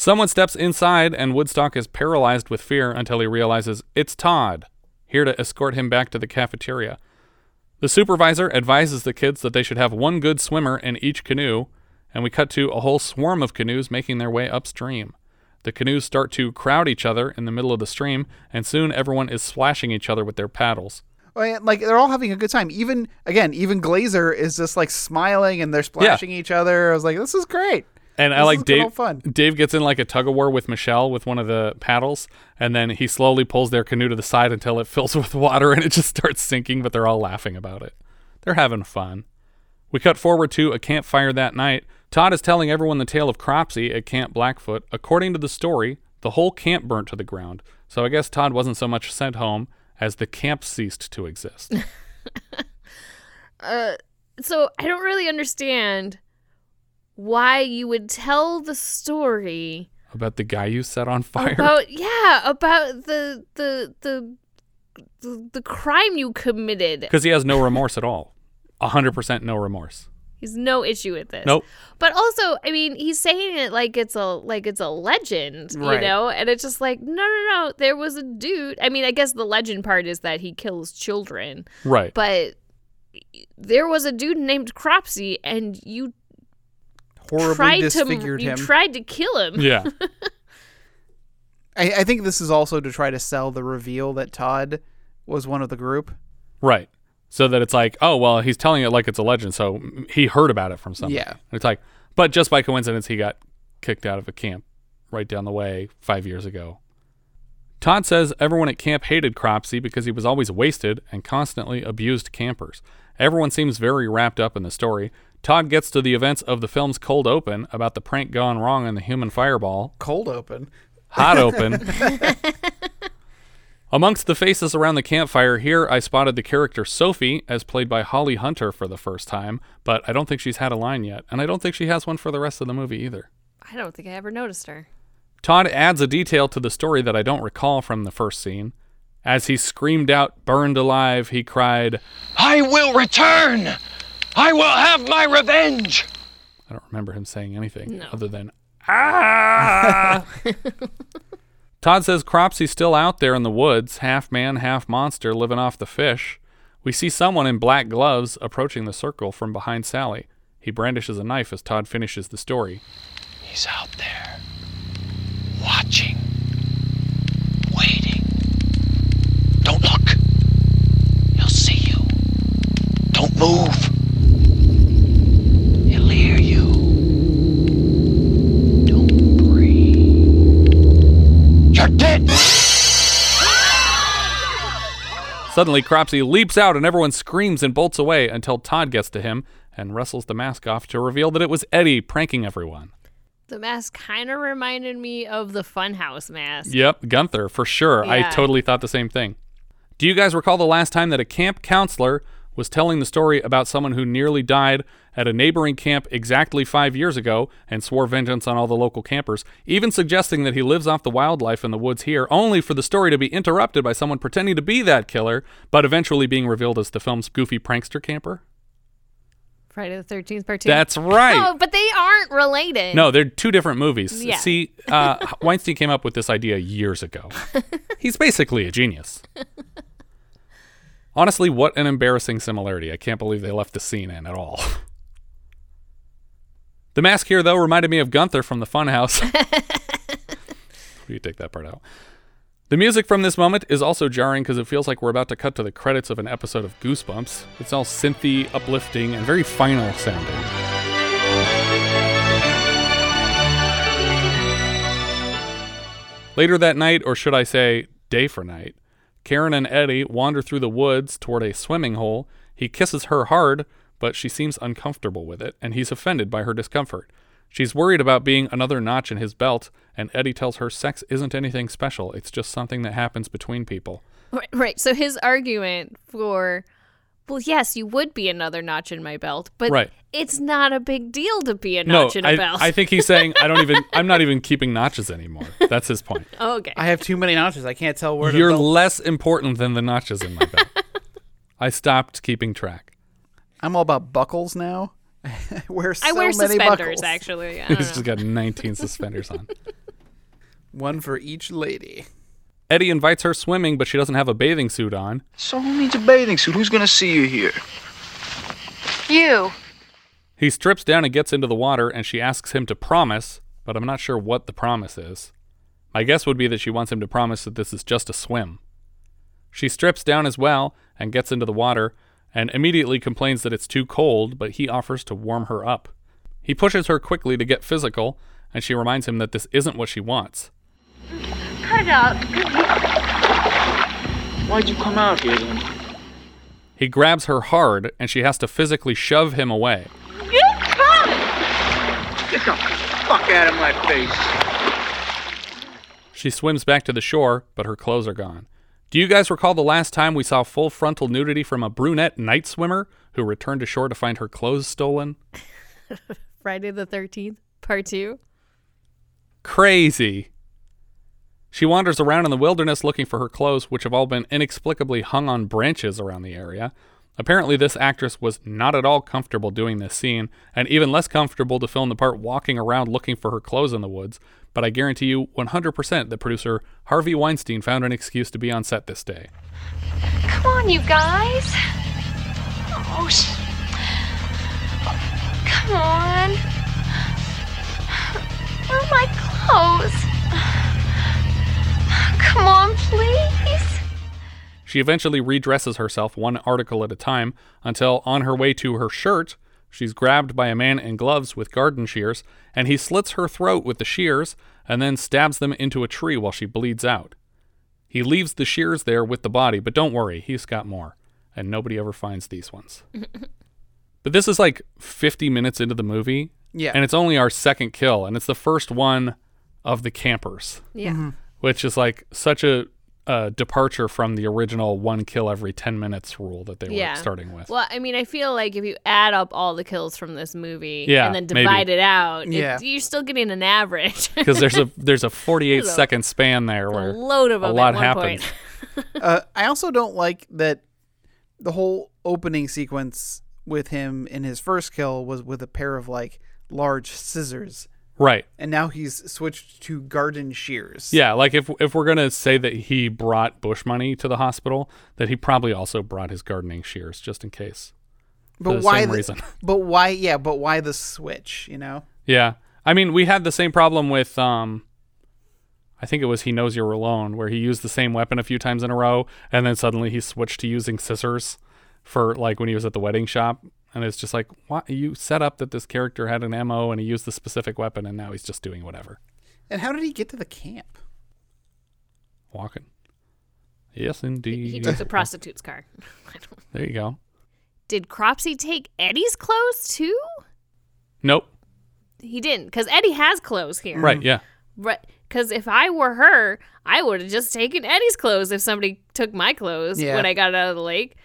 Someone steps inside, and Woodstock is paralyzed with fear until he realizes it's Todd, here to escort him back to the cafeteria. The supervisor advises the kids that they should have one good swimmer in each canoe, and we cut to a whole swarm of canoes making their way upstream. The canoes start to crowd each other in the middle of the stream, and soon everyone is splashing each other with their paddles. Oh, like they're all having a good time. Even again, even Glazer is just like smiling and they're splashing each other. I was like, this is great. And I like Dave. fun. Dave gets in like a tug of war with Michelle with one of the paddles, and then he slowly pulls their canoe to the side until it fills with water and it just starts sinking. But they're all laughing about it. They're having fun. We cut forward to a campfire that night. Todd is telling everyone the tale of Cropsy at Camp Blackfoot. According to the story, the whole camp burnt to the ground. So I guess Todd wasn't so much sent home as the camp ceased to exist. Uh, so I don't really understand why you would tell the story about the guy you set on fire. about yeah about the the the the, the crime you committed. Because he has no remorse at all. 100% no remorse. He's no issue with this. Nope. But also, I mean, he's saying it like it's a like it's a legend, you know, and it's just like no, no, no. There was a dude. I mean, I guess the legend part is that he kills children, Right. But there was a dude named Cropsy, and you Horribly tried to disfigured you him. tried to kill him. Yeah. I, I think this is also to try to sell the reveal that Todd was one of the group. Right. So that it's like, oh, well, he's telling it like it's a legend. So he heard about it from somebody. Yeah. And it's like, but just by coincidence, he got kicked out of a camp right down the way five years ago. Todd says everyone at camp hated Cropsy because he was always wasted and constantly abused campers. Everyone seems very wrapped up in the story. Todd gets to the events of the film's cold open about the prank gone wrong in the human fireball. Cold open. Hot open. Amongst the faces around the campfire, here I spotted the character Sophie, as played by Holly Hunter for the first time, but I don't think she's had a line yet, and I don't think she has one for the rest of the movie either. I don't think I ever noticed her. Todd adds a detail to the story that I don't recall from the first scene. As he screamed out, burned alive, he cried, I will return! I will have my revenge! I don't remember him saying anything No. other than, ah! Todd says Cropsy's still out there in the woods, half man, half monster, living off the fish. We see someone in black gloves approaching the circle from behind Sally. He brandishes a knife as Todd finishes the story. He's out there, watching, waiting. Don't look. He'll see you. Don't move. He'll hear you. Don't breathe. You're dead. Suddenly, Cropsy leaps out and everyone screams and bolts away until Todd gets to him and wrestles the mask off to reveal that it was Eddie pranking everyone. The mask kind of reminded me of the Funhouse mask. Yep, Gunther, for sure. I totally thought the same thing. Do you guys recall the last time that a camp counselor was telling the story about someone who nearly died at a neighboring camp exactly five years ago and swore vengeance on all the local campers, even suggesting that he lives off the wildlife in the woods here, only for the story to be interrupted by someone pretending to be that killer, but eventually being revealed as the film's goofy prankster camper? Friday the Thirteenth Part Two. That's right. No, but they aren't related. No, they're two different movies. Yeah. See, uh, Weinstein came up with this idea years ago. He's basically a genius. Honestly, what an embarrassing similarity. I can't believe they left the scene in at all. The mask here, though, reminded me of Gunther from the Funhouse. you take that part out. The music from this moment is also jarring because it feels like we're about to cut to the credits of an episode of Goosebumps. It's all synthy, uplifting, and very final sounding. Later that night, or should I say, day for night, Karen and Eddie wander through the woods toward a swimming hole. He kisses her hard, but she seems uncomfortable with it, and he's offended by her discomfort. She's worried about being another notch in his belt, and Eddie tells her sex isn't anything special, it's just something that happens between people. Right, right. So his argument for, well, yes, you would be another notch in my belt, but Right. it's not a big deal to be a no, notch in a I, belt. I think he's saying I don't even I'm not even keeping notches anymore. That's his point. Okay. I have too many notches. I can't tell where to You're less important than the notches in my belt. I stopped keeping track. I'm all about buckles now. I wear so I wear many suspenders, buckles. actually. I He's don't just got 19 suspenders on. One for each lady. Eddie invites her swimming, but she doesn't have a bathing suit on. So who needs a bathing suit? Who's gonna see you here? You. He strips down and gets into the water, and she asks him to promise, but I'm not sure what the promise is. My guess would be that she wants him to promise that this is just a swim. She strips down as well and gets into the water, and immediately complains that it's too cold, but he offers to warm her up. He pushes her quickly to get physical, and she reminds him that this isn't what she wants. Cut it out. Why'd you come out here then? He grabs her hard, and she has to physically shove him away. You come! Get the fuck out of my face. She swims back to the shore, but her clothes are gone. Do you guys recall the last time we saw full frontal nudity from a brunette night swimmer who returned to shore to find her clothes stolen? Friday the 13th, Part Two. Crazy. She wanders around in the wilderness looking for her clothes, which have all been inexplicably hung on branches around the area. Apparently, this actress was not at all comfortable doing this scene, and even less comfortable to film the part walking around looking for her clothes in the woods. But I guarantee you 100% that producer Harvey Weinstein found an excuse to be on set this day. Come on, you guys. Oh, sh- Come on. Where are my clothes? Come on, please. She eventually redresses herself one article at a time until, on her way to her shirt, she's grabbed by a man in gloves with garden shears, and he slits her throat with the shears and then stabs them into a tree while she bleeds out. He leaves the shears there with the body, but don't worry, he's got more, and nobody ever finds these ones. But this is like 50 minutes into the movie. Yeah. And it's only our second kill, and it's the first one of the campers. Yeah. Mhm. Which is like such a, a departure from the original one kill every 10 minutes rule that they yeah. were starting with. Well, I mean, I feel like if you add up all the kills from this movie Yeah, and then maybe. divide it out, it- Yeah. you're still getting an average. Because there's a there's a 48 There's a- second span there a where load of a lot at happens. uh, I also don't like that the whole opening sequence with him in his first kill was with a pair of like large scissors. Right. And now he's switched to garden shears. Yeah, like if if we're gonna say that he brought bush money to the hospital, that he probably also brought his gardening shears just in case. But why the, reason? But why yeah, but why the switch, you know? Yeah, I mean we had the same problem with um, I think it was he knows you're alone, where he used the same weapon a few times in a row, and then suddenly he switched to using scissors for like when he was at the wedding shop, and it's just like, what you set up that this character had an mo and he used the specific weapon, and now he's just doing whatever, And how did he get to the camp? walking. Yes, indeed. he took the prostitute's car. There you go. Did Cropsy take Eddie's clothes too? Nope. He didn't, because Eddie has clothes here. Right. Yeah. Right. Because if I were her, I would have just taken Eddie's clothes if somebody took my clothes Yeah. when I got out of the lake.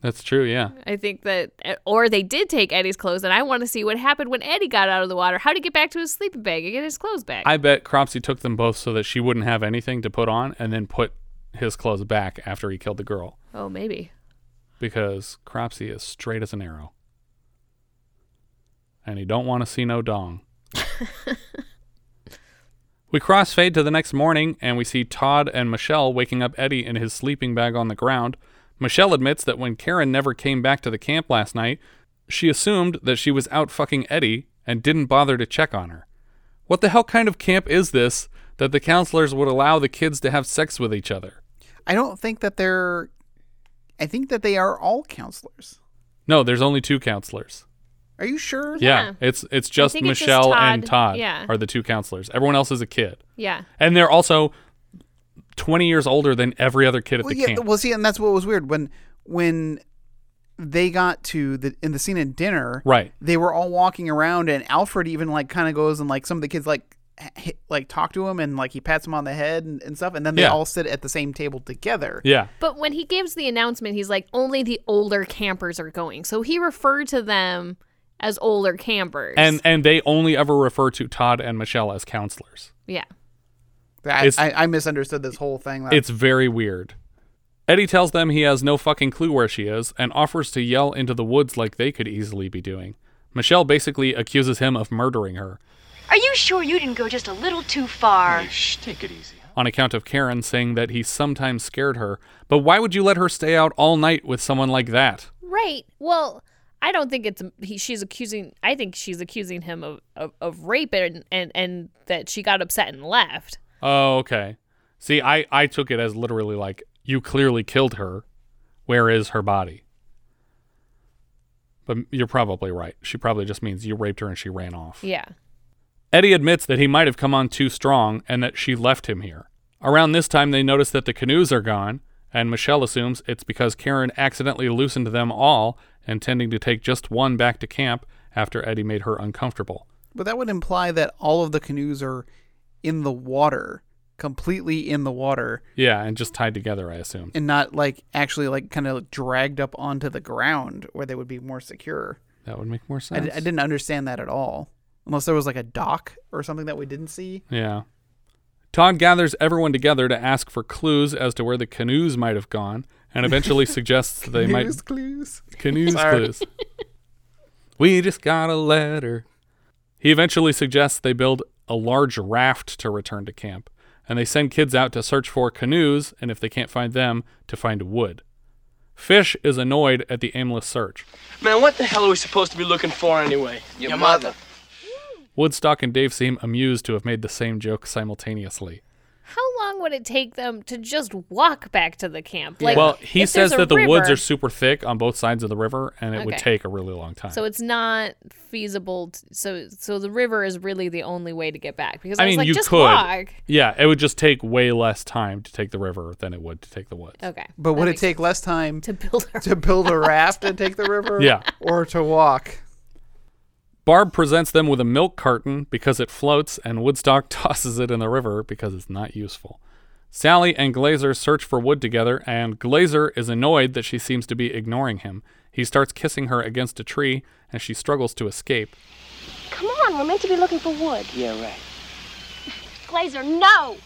That's true. Yeah. I think that, eh, or they did take Eddie's clothes, and I want to see what happened when Eddie got out of the water. How would he get back to his sleeping bag and get his clothes back? I bet Cropsy took them both so that she wouldn't have anything to put on, and then put his clothes back after he killed the girl. oh, maybe. because Cropsy is straight as an arrow. And he don't want to see no dong. we crossfade to the next morning and we see Todd and Michelle waking up Eddie in his sleeping bag on the ground. Michelle admits that when Karen never came back to the camp last night, she assumed that she was out fucking Eddie and didn't bother to check on her. What the hell kind of camp is this that the counselors would allow the kids to have sex with each other? I don't think that they're I think that they are all counselors. No, there's only two counselors. Are you sure? Yeah, it's it's just think it's just Michelle and Todd, Todd yeah. are the two counselors. Everyone else is a kid. Yeah. And they're also 20 years older than every other kid at Well, the yeah, camp. well, see, and that's what was weird when when they got to the in the scene at dinner. Right. They were all walking around, and Alfred even like kind of goes and like some of the kids like h- like talk to him and like he pats him on the head and, and stuff, and then they Yeah. all sit at the same table together. Yeah. But when he gives the announcement, he's like, only the older campers are going. So he referred to them as older campers. And and they only ever refer to Todd and Michelle as counselors. yeah. I, I, I misunderstood this whole thing. That- It's very weird. Eddie tells them he has no fucking clue where she is and offers to yell into the woods like they could easily be doing. Michelle basically accuses him of murdering her Are you sure you didn't go just a little too far? Shh, take it easy. on account of Karen saying that he sometimes scared her. But why would you let her stay out all night with someone like that? Right. Well, I don't think it's he, she's accusing. I think she's accusing him of, of, of rape and, and and that she got upset and left. Oh, okay. See, I, I took it as literally like, you clearly killed her. Where is her body? But you're probably right. She probably just means you raped her and she ran off. Yeah. Eddie admits that he might have come on too strong and that she left him here. Around this time, they notice that the canoes are gone, and Michelle assumes it's because Karen accidentally loosened them all, intending to take just one back to camp after Eddie made her uncomfortable. but that would imply that all of the canoes are in the water, completely in the water, Yeah, and just tied together, I assume. and not like actually like kind of dragged up onto the ground where they would be more secure. That would make more sense. di- I didn't understand that at all, unless there was like a dock or something that we didn't see. Yeah. Todd gathers everyone together to ask for clues as to where the canoes might have gone, and eventually suggests they might Canoes clues. canoes Sorry. clues. we just got a letter. He eventually suggests they build a large raft to return to camp, and they send kids out to search for canoes, and if they can't find them, to find wood. Fish is annoyed at the aimless search. Man, what the hell are we supposed to be looking for anyway? Your mother. Woodstock and Dave seem amused to have made the same joke simultaneously. How long would it take them to just walk back to the camp? Like, well, he says a that the woods are super thick on both sides of the river, and it would take a really long time. So it's not feasible. t- so so the river is really the only way to get back because I, I was mean, like, you just could. walk. Yeah, it would just take way less time to take the river than it would to take the woods. Okay. But would it take less time to build a to build a raft and take the river? Yeah. Or to walk? Barb presents them with a milk carton because it floats, and Woodstock tosses it in the river because it's not useful. Sally and Glazer search for wood together, and Glazer is annoyed that she seems to be ignoring him. He starts kissing her against a tree, and she struggles to escape. Come on, we're meant to be looking for wood. Yeah, right. Glazer, no!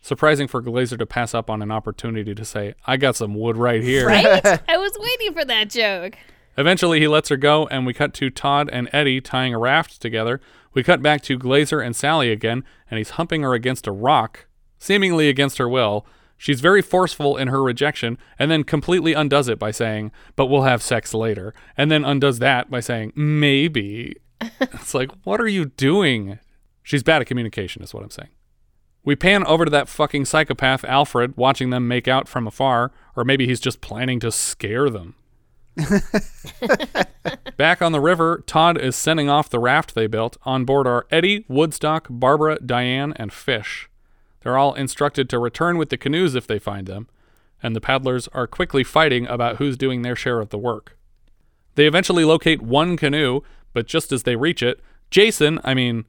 Surprising for Glazer to pass up on an opportunity to say, I got some wood right here. Right? I was waiting for that joke. Eventually, he lets her go, and we cut to Todd and Eddie tying a raft together. We cut back to Glazer and Sally again, and he's humping her against a rock, seemingly against her will. She's very forceful in her rejection, and then completely undoes it by saying, But we'll have sex later. And then undoes that by saying, Maybe. it's like, What are you doing? She's bad at communication, is what I'm saying. We pan over to that fucking psychopath, Alfred, watching them make out from afar, or maybe he's just planning to scare them. Back on the river, Todd is sending off the raft they built. On board are Eddie, Woodstock, Barbara, Diane, and Fish. They're all instructed to return with the canoes if they find them, and the paddlers are quickly fighting about who's doing their share of the work. They eventually locate one canoe, but just as they reach it, Jason, I mean,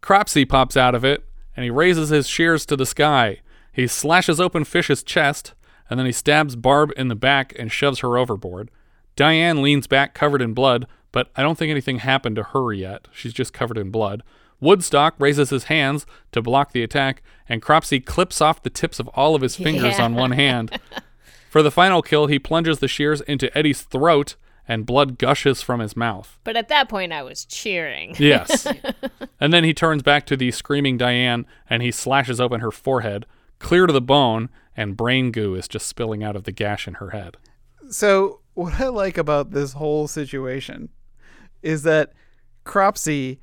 Cropsy pops out of it, and he raises his shears to the sky. He slashes open Fish's chest, and then he stabs Barb in the back and shoves her overboard. Diane leans back covered in blood, but I don't think anything happened to her yet. She's just covered in blood. Woodstock raises his hands to block the attack, and Cropsy clips off the tips of all of his fingers Yeah. on one hand. For the final kill, he plunges the shears into Eddie's throat, and blood gushes from his mouth. But at that point, I was cheering. Yes. and then he turns back to the screaming Diane and he slashes open her forehead, clear to the bone, and brain goo is just spilling out of the gash in her head. So what I like about this whole situation is that Cropsy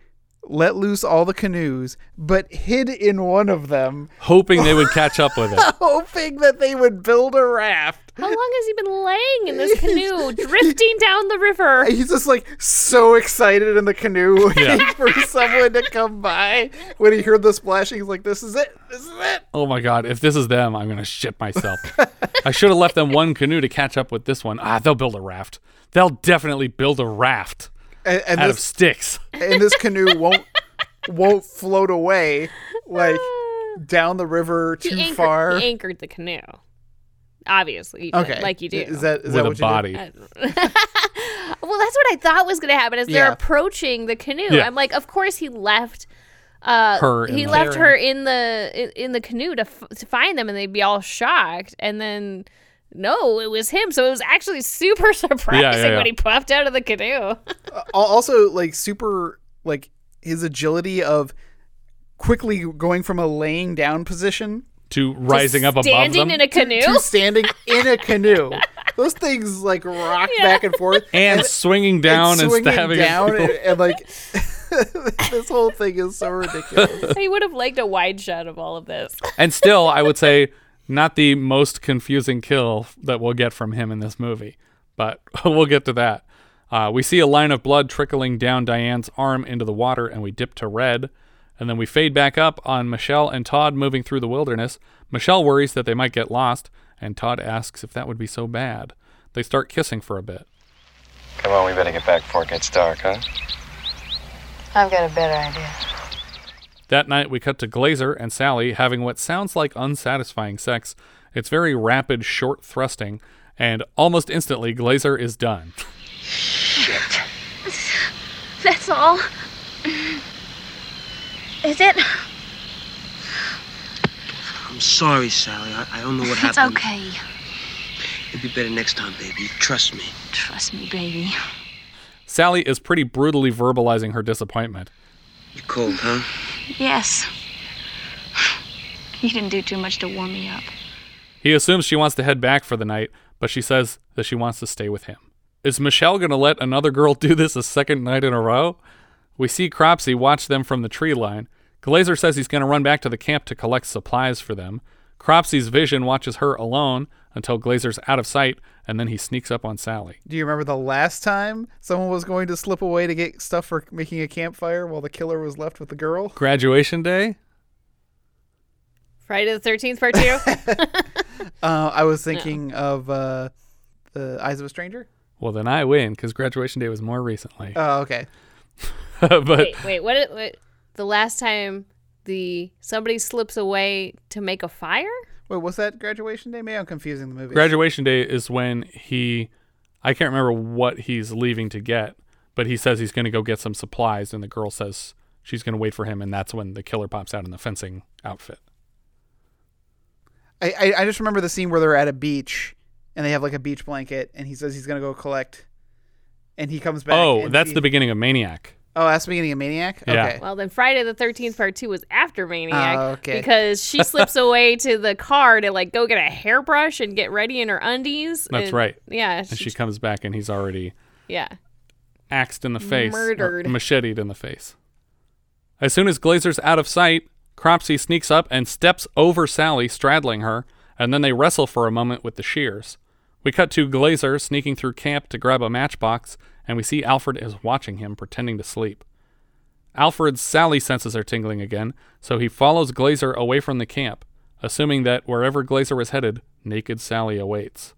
let loose all the canoes, but hid in one of them, Hoping they would catch up with it. hoping that they would build a raft. How long has he been laying in this canoe, drifting down the river? He's just like so excited in the canoe waiting Yeah. for someone to come by. When he heard the splashing, he's like, "This is it. This is it." Oh my god, if this is them, I'm gonna shit myself. I should have left them one canoe to catch up with this one. Ah, they'll build a raft. They'll definitely build a raft And, and out of sticks. and this canoe won't won't float away like down the river He too anchored, far. He anchored the canoe. Obviously, he did, Okay. like you do. Is that is With that a what you body. did? well, that's what I thought was going to happen. As they're Yeah. approaching the canoe, Yeah. I'm like, of course he left. Uh, Her in he the- left her in the in, in the canoe to f- to find them, and they'd be all shocked. And then, no, it was him. So it was actually super surprising yeah. when he popped out of the canoe. Uh, al- also like super like his agility of quickly going from a laying down position To rising up above them, Standing in a canoe. to standing in a canoe. Those things like rock back and forth and swinging down and, swinging stabbing at down and, and, like this whole thing is so ridiculous. he would have liked a wide shot of all of this. and still, I would say not the most confusing kill that we'll get from him in this movie, but we'll get to that. Uh, we see a line of blood trickling down Diane's arm into the water, and we dip to red. And then we fade back up on Michelle and Todd moving through the wilderness. Michelle worries that they might get lost, and Todd asks if that would be so bad. They start kissing for a bit. Come on, we better get back before it gets dark, huh? I've got a better idea. That night, we cut to Glazer and Sally having what sounds like unsatisfying sex. It's very rapid, short thrusting, and almost instantly, Glazer is done. Shit. That's all. Is it? I'm sorry, Sally. I, I don't know what It's happened. okay. It'll be better next time, baby. Trust me. Trust me, baby. Sally is pretty brutally verbalizing her disappointment. You cold, huh? Yes. You didn't do too much to warm me up. He assumes she wants to head back for the night, but she says that she wants to stay with him. Is Michelle going to let another girl do this a second night in a row? We see Cropsy watch them from the tree line. Glazer says he's going to run back to the camp to collect supplies for them. Cropsy's vision watches her alone until Glazer's out of sight, and then he sneaks up on Sally. Do you remember the last time someone was going to slip away to get stuff for making a campfire while the killer was left with the girl? Graduation day? Friday the Thirteenth Part Two. Uh, I was thinking of uh, the Eyes of a Stranger. Well, then I win because graduation day was more recently. Oh, okay. but wait, wait. What, what? The last time the somebody slips away to make a fire? Wait, was that graduation day? Maybe I'm confusing the movie. graduation day is when he, I can't remember what he's leaving to get, but he says he's going to go get some supplies, and the girl says she's going to wait for him, and that's when the killer pops out in the fencing outfit. I, I I just remember the scene where they're at a beach and they have like a beach blanket, and he says he's gonna go collect, and he comes back. oh, that's he- the beginning of Maniac. Oh, that's the beginning of Maniac. Yeah. Okay. Well, then Friday the Thirteenth Part Two was after Maniac Oh, okay. because she slips away to the car to like go get a hairbrush and get ready in her undies. That's and- right. Yeah. And she comes back, and he's already yeah. axed in the face, uh, Murdered. macheted in the face. As soon as Glazer's out of sight, Cropsy sneaks up and steps over Sally, straddling her, and then they wrestle for a moment with the shears. We cut to Glazer sneaking through camp to grab a matchbox, and we see Alfred is watching him, pretending to sleep. Alfred's Sally senses are tingling again, so he follows Glazer away from the camp, assuming that wherever Glazer is headed, naked Sally awaits.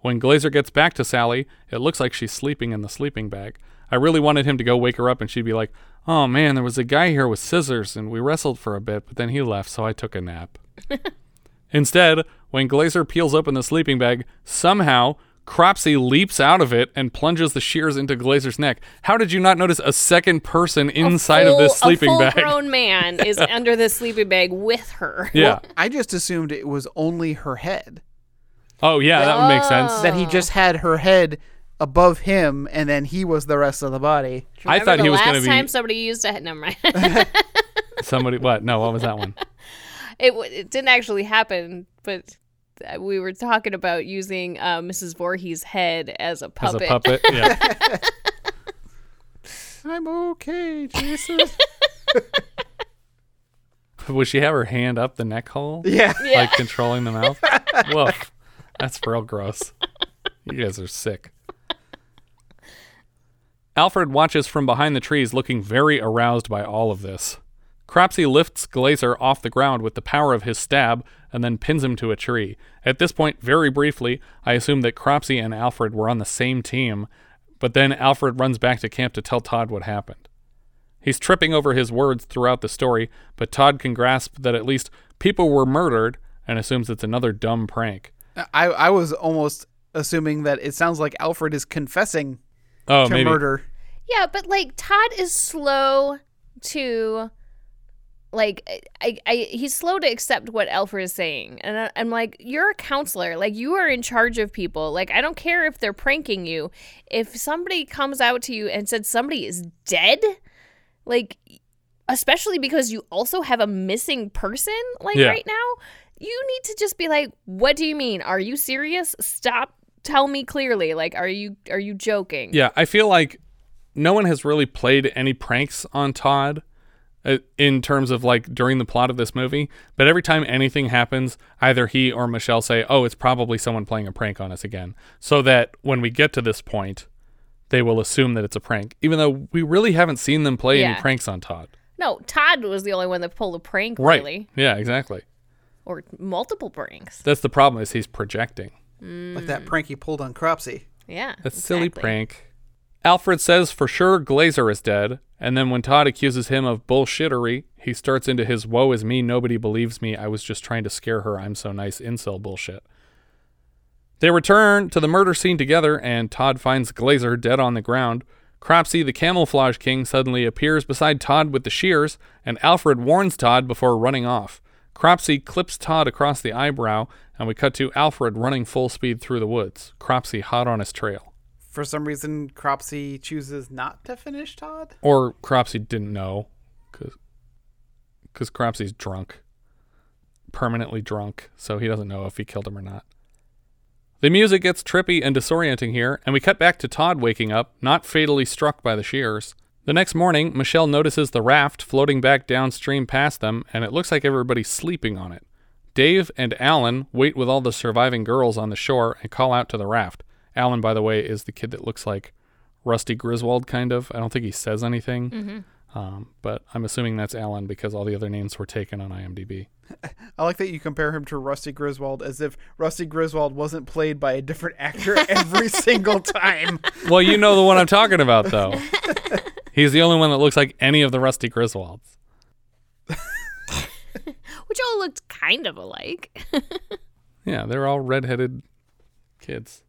When Glazer gets back to Sally, it looks like she's sleeping in the sleeping bag. I really wanted him to go wake her up and she'd be like, Oh man, there was a guy here with scissors and we wrestled for a bit, but then he left, so I took a nap. Instead, when Glazer peels open the sleeping bag, somehow Cropsy leaps out of it and plunges the shears into Glazer's neck. How did you not notice a second person inside of this Full- sleeping a bag? full-grown man is under the sleeping bag with her. Yeah. I just assumed it was only her head. Oh yeah, that would make oh. sense. That he just had her head above him, and then he was the rest of the body. I thought he was going to be Last time somebody used a never mind. somebody. What? No, what was that one? it it didn't actually happen, but we were talking about using uh, Mrs. Voorhees' head as a puppet. As a puppet. Yeah. I'm okay, Jason. Would she have her hand up the neck hole? Yeah. Yeah. Like controlling the mouth? Woof. That's real gross. You guys are sick. Alfred watches from behind the trees, looking very aroused by all of this. Cropsy lifts Glazer off the ground with the power of his stab and then pins him to a tree. At this point, very briefly, I assume that Cropsy and Alfred were on the same team, but then Alfred runs back to camp to tell Todd what happened. He's tripping over his words throughout the story, but Todd can grasp that at least people were murdered and assumes it's another dumb prank. I I was almost assuming that it sounds like Alfred is confessing Oh, to maybe. murder. Yeah, but like Todd is slow to like I, I he's slow to accept what Alfred is saying. And I, I'm like, you're a counselor. Like you are in charge of people. Like I don't care if they're pranking you. If somebody comes out to you and said somebody is dead, like especially because you also have a missing person like Yeah. right now, you need to just be like, "What do you mean? Are you serious? Stop tell me clearly. Like are you are you joking?" Yeah, I feel like no one has really played any pranks on Todd Uh, in terms of like during the plot of this movie. But every time anything happens, either he or Michelle say, "Oh, it's probably someone playing a prank on us again," so that when we get to this point, they will assume that it's a prank, even though we really haven't seen them play any pranks on Todd. No, Todd was the only one that pulled a prank, Right? really, Yeah, exactly. or multiple pranks. That's the problem is he's projecting. Like that prank he pulled on Cropsy. Yeah, A silly prank. Alfred says for sure Glazer is dead, and then when Todd accuses him of bullshittery, he starts into his woe is me, nobody believes me, I was just trying to scare her, I'm so nice incel bullshit. They return to the murder scene together, and Todd finds Glazer dead on the ground. Cropsy, the camouflage king, suddenly appears beside Todd with the shears, and Alfred warns Todd before running off. Cropsy clips Todd across the eyebrow, and we cut to Alfred running full speed through the woods, Cropsy hot on his trail. For some reason, Cropsy chooses not to finish Todd. Or Cropsy didn't know, because Cropsy's drunk, permanently drunk, so he doesn't know if he killed him or not. The music gets trippy and disorienting here, and we cut back to Todd waking up, not fatally struck by the shears. The next morning, Michelle notices the raft floating back downstream past them, and it looks like everybody's sleeping on it. Dave and Alan wait with all the surviving girls on the shore and call out to the raft. Alan, by the way, is the kid that looks like Rusty Griswold, kind of. I don't think he says anything, Mhm. um, but I'm assuming that's Alan because all the other names were taken on IMDb. I like that you compare him to Rusty Griswold as if Rusty Griswold wasn't played by a different actor every single time. Well, you know the one I'm talking about, though. He's the only one that looks like any of the Rusty Griswolds. Which all looked kind of alike. Yeah, they're all redheaded kids.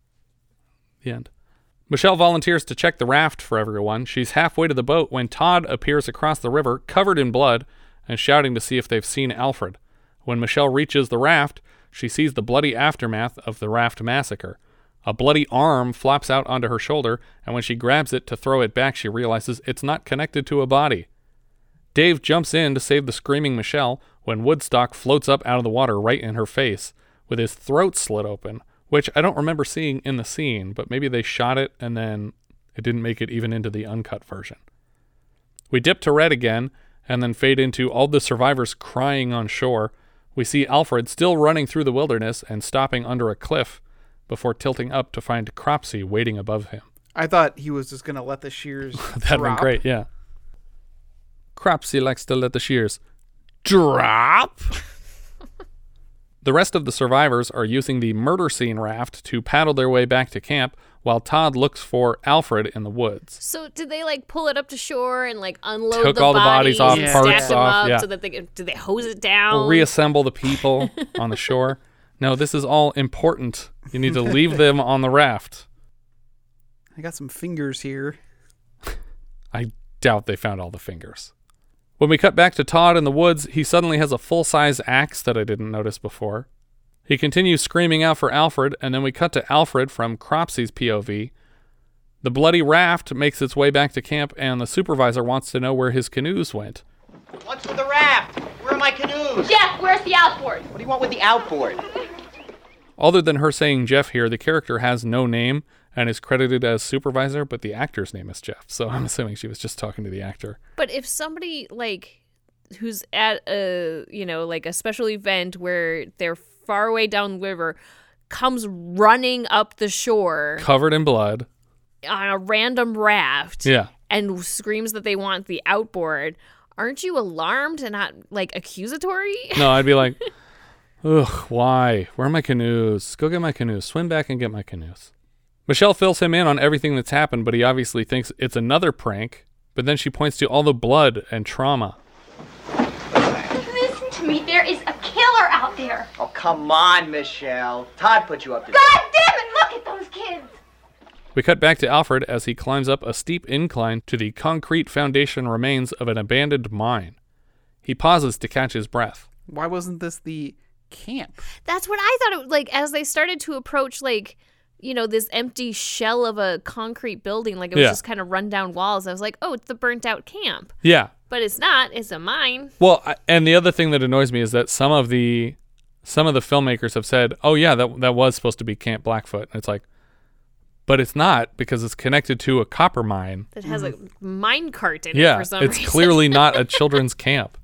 The end. Michelle volunteers to check the raft for everyone. She's halfway to the boat when Todd appears across the river, covered in blood, and shouting to see if they've seen Alfred. When Michelle reaches the raft, she sees the bloody aftermath of the raft massacre. A bloody arm flops out onto her shoulder, and when she grabs it to throw it back, she realizes it's not connected to a body. Dave jumps in to save the screaming Michelle when Woodstock floats up out of the water right in her face, with his throat slit open, which I don't remember seeing in the scene, but maybe they shot it and then it didn't make it even into the uncut version. We dip to red again and then fade into all the survivors crying on shore. We see Alfred still running through the wilderness and stopping under a cliff before tilting up to find Cropsy waiting above him. I thought he was just gonna let the shears. That'd been drop. great, yeah. Cropsy likes to let the shears drop. the rest of the survivors are using the murder scene raft to paddle their way back to camp while Todd looks for Alfred in the woods. So did they like pull it up to shore and like unload Took the all the bodies off, and parts stack them off, up yeah. so that they could, did they hose it down? Reassemble the people on the shore. No, this is all important. You need to leave them on the raft. I got some fingers here. I doubt they found all the fingers. When we cut back to Todd in the woods, he suddenly has a full size axe that I didn't notice before. He continues screaming out for Alfred, and then we cut to Alfred from Cropsy's POV. The bloody raft makes its way back to camp, and the supervisor wants to know where his canoes went. What's with the raft? Where are my canoes? Jeff, where's the outboard? What do you want with the outboard? Other than her saying Jeff here, the character has no name and is credited as supervisor, but the actor's name is Jeff, so I'm assuming she was just talking to the actor. But if somebody like who's at a you know like a special event where they're far away down the river comes running up the shore Covered in blood. on a random raft Yeah. and screams that they want the outboard, aren't you alarmed and not like accusatory? No, I'd be like, ugh, why? Where are my canoes? Go get my canoes. Swim back and get my canoes. Michelle fills him in on everything that's happened, but he obviously thinks it's another prank. But then she points to all the blood and trauma. Listen to me. There is a killer out there. Oh, come on, Michelle. Todd put you up to God damn it! Look at those kids. We cut back to Alfred as he climbs up a steep incline to the concrete foundation remains of an abandoned mine. He pauses to catch his breath. Why wasn't this the camp? That's what I thought it like as they started to approach like you know this empty shell of a concrete building like it was Yeah. just kind of run down walls. I was like, "Oh, it's the burnt out camp." Yeah. But it's not. It's a mine. Well, I- and the other thing that annoys me is that some of the some of the filmmakers have said, "Oh yeah, that that was supposed to be Camp Blackfoot." And it's like but it's not because it's connected to a copper mine. That has a mm-hmm. mine cart in it Yeah, for some it's reason. clearly not a children's camp.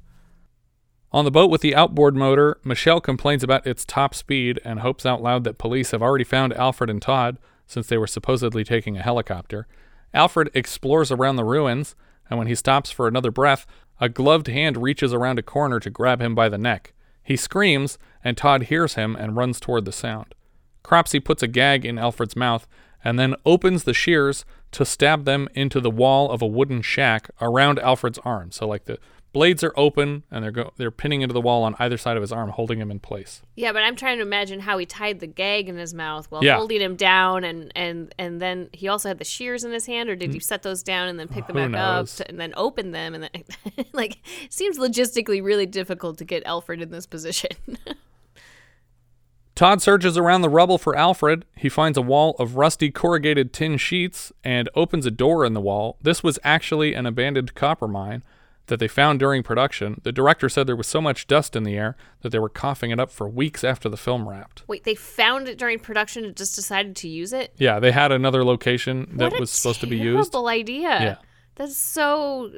On the boat with the outboard motor, Michelle complains about its top speed and hopes out loud that police have already found Alfred and Todd since they were supposedly taking a helicopter. Alfred explores around the ruins, and when he stops for another breath, a gloved hand reaches around a corner to grab him by the neck. He screams, and Todd hears him and runs toward the sound. Cropsy puts a gag in Alfred's mouth and then opens the shears to stab them into the wall of a wooden shack around Alfred's arm. So like the blades are open and they're go- they're pinning into the wall on either side of his arm, holding him in place. Yeah, but I'm trying to imagine how he tied the gag in his mouth while Yeah. holding him down, and and and then he also had the shears in his hand, or did he set those down and then pick them Mm. Who back up to, and then open them, and then like seems logistically really difficult to get Alfred in this position. Todd searches around the rubble for Alfred. He finds a wall of rusty corrugated tin sheets and opens a door in the wall. This was actually an abandoned copper mine that they found during production. The director said there was so much dust in the air that they were coughing it up for weeks after the film wrapped. Wait, they found it during production and just decided to use it? Yeah, they had another location that was supposed to be used. Terrible idea. Yeah. That's so.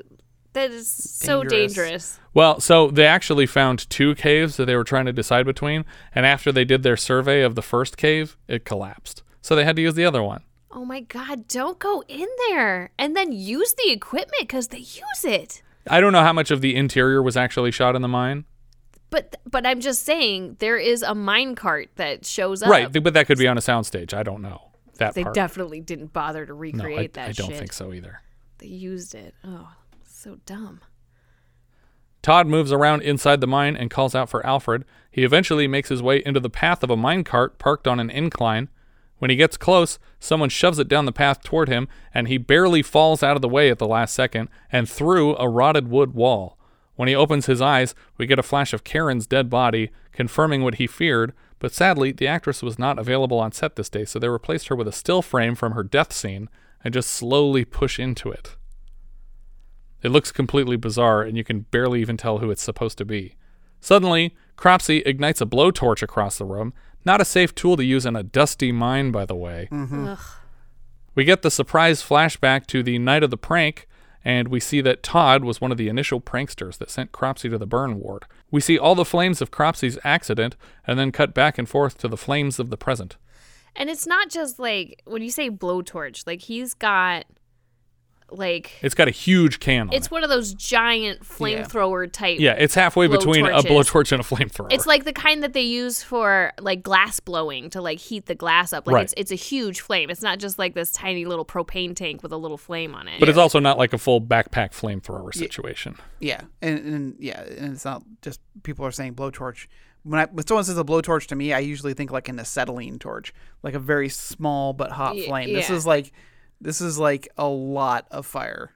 That is so Dangerous. dangerous. Well, so they actually found two caves that they were trying to decide between, and after they did their survey of the first cave, it collapsed. So they had to use the other one. Oh my God! Don't go in there and then use the equipment because they use it. I don't know how much of the interior was actually shot in the mine. But but I'm just saying there is a mine cart that shows up. Right, but that could be on a soundstage. I don't know that They part. definitely didn't bother to no, recreate I, that I don't shit. think so either. They used it. Oh, so dumb. Todd moves around inside the mine and calls out for Alfred. He eventually makes his way into the path of a minecart parked on an incline. When he gets close, someone shoves it down the path toward him, and he barely falls out of the way at the last second and through a rotted wood wall. When he opens his eyes, we get a flash of Karen's dead body, confirming what he feared, but sadly, the actress was not available on set this day, so they replaced her with a still frame from her death scene and just slowly push into it. It looks completely bizarre, and you can barely even tell who it's supposed to be. Suddenly, Cropsey ignites a blowtorch across the room. Not a safe tool to use in a dusty mine, by the way. Mm-hmm. Ugh. We get the surprise flashback to the night of the prank, and we see that Todd was one of the initial pranksters that sent Cropsey to the burn ward. We see all the flames of Cropsey's accident, and then cut back and forth to the flames of the present. And it's not just like when you say blowtorch, like he's got like It's got a huge can on it's one of those giant flamethrower type. Yeah, it's halfway between a blowtorch and a flamethrower. It's like the kind that they use for like glass blowing to like heat the glass up. Like Right. it's it's a huge flame. It's not just like this tiny little propane tank with a little flame on it. but it's also not like a full backpack flamethrower situation. Yeah, and, and yeah, and it's not just people are saying blowtorch. When, I, when someone says a blowtorch to me, I usually think like an acetylene torch, like a very small but hot Ye- flame. This is like, this is like a lot of fire.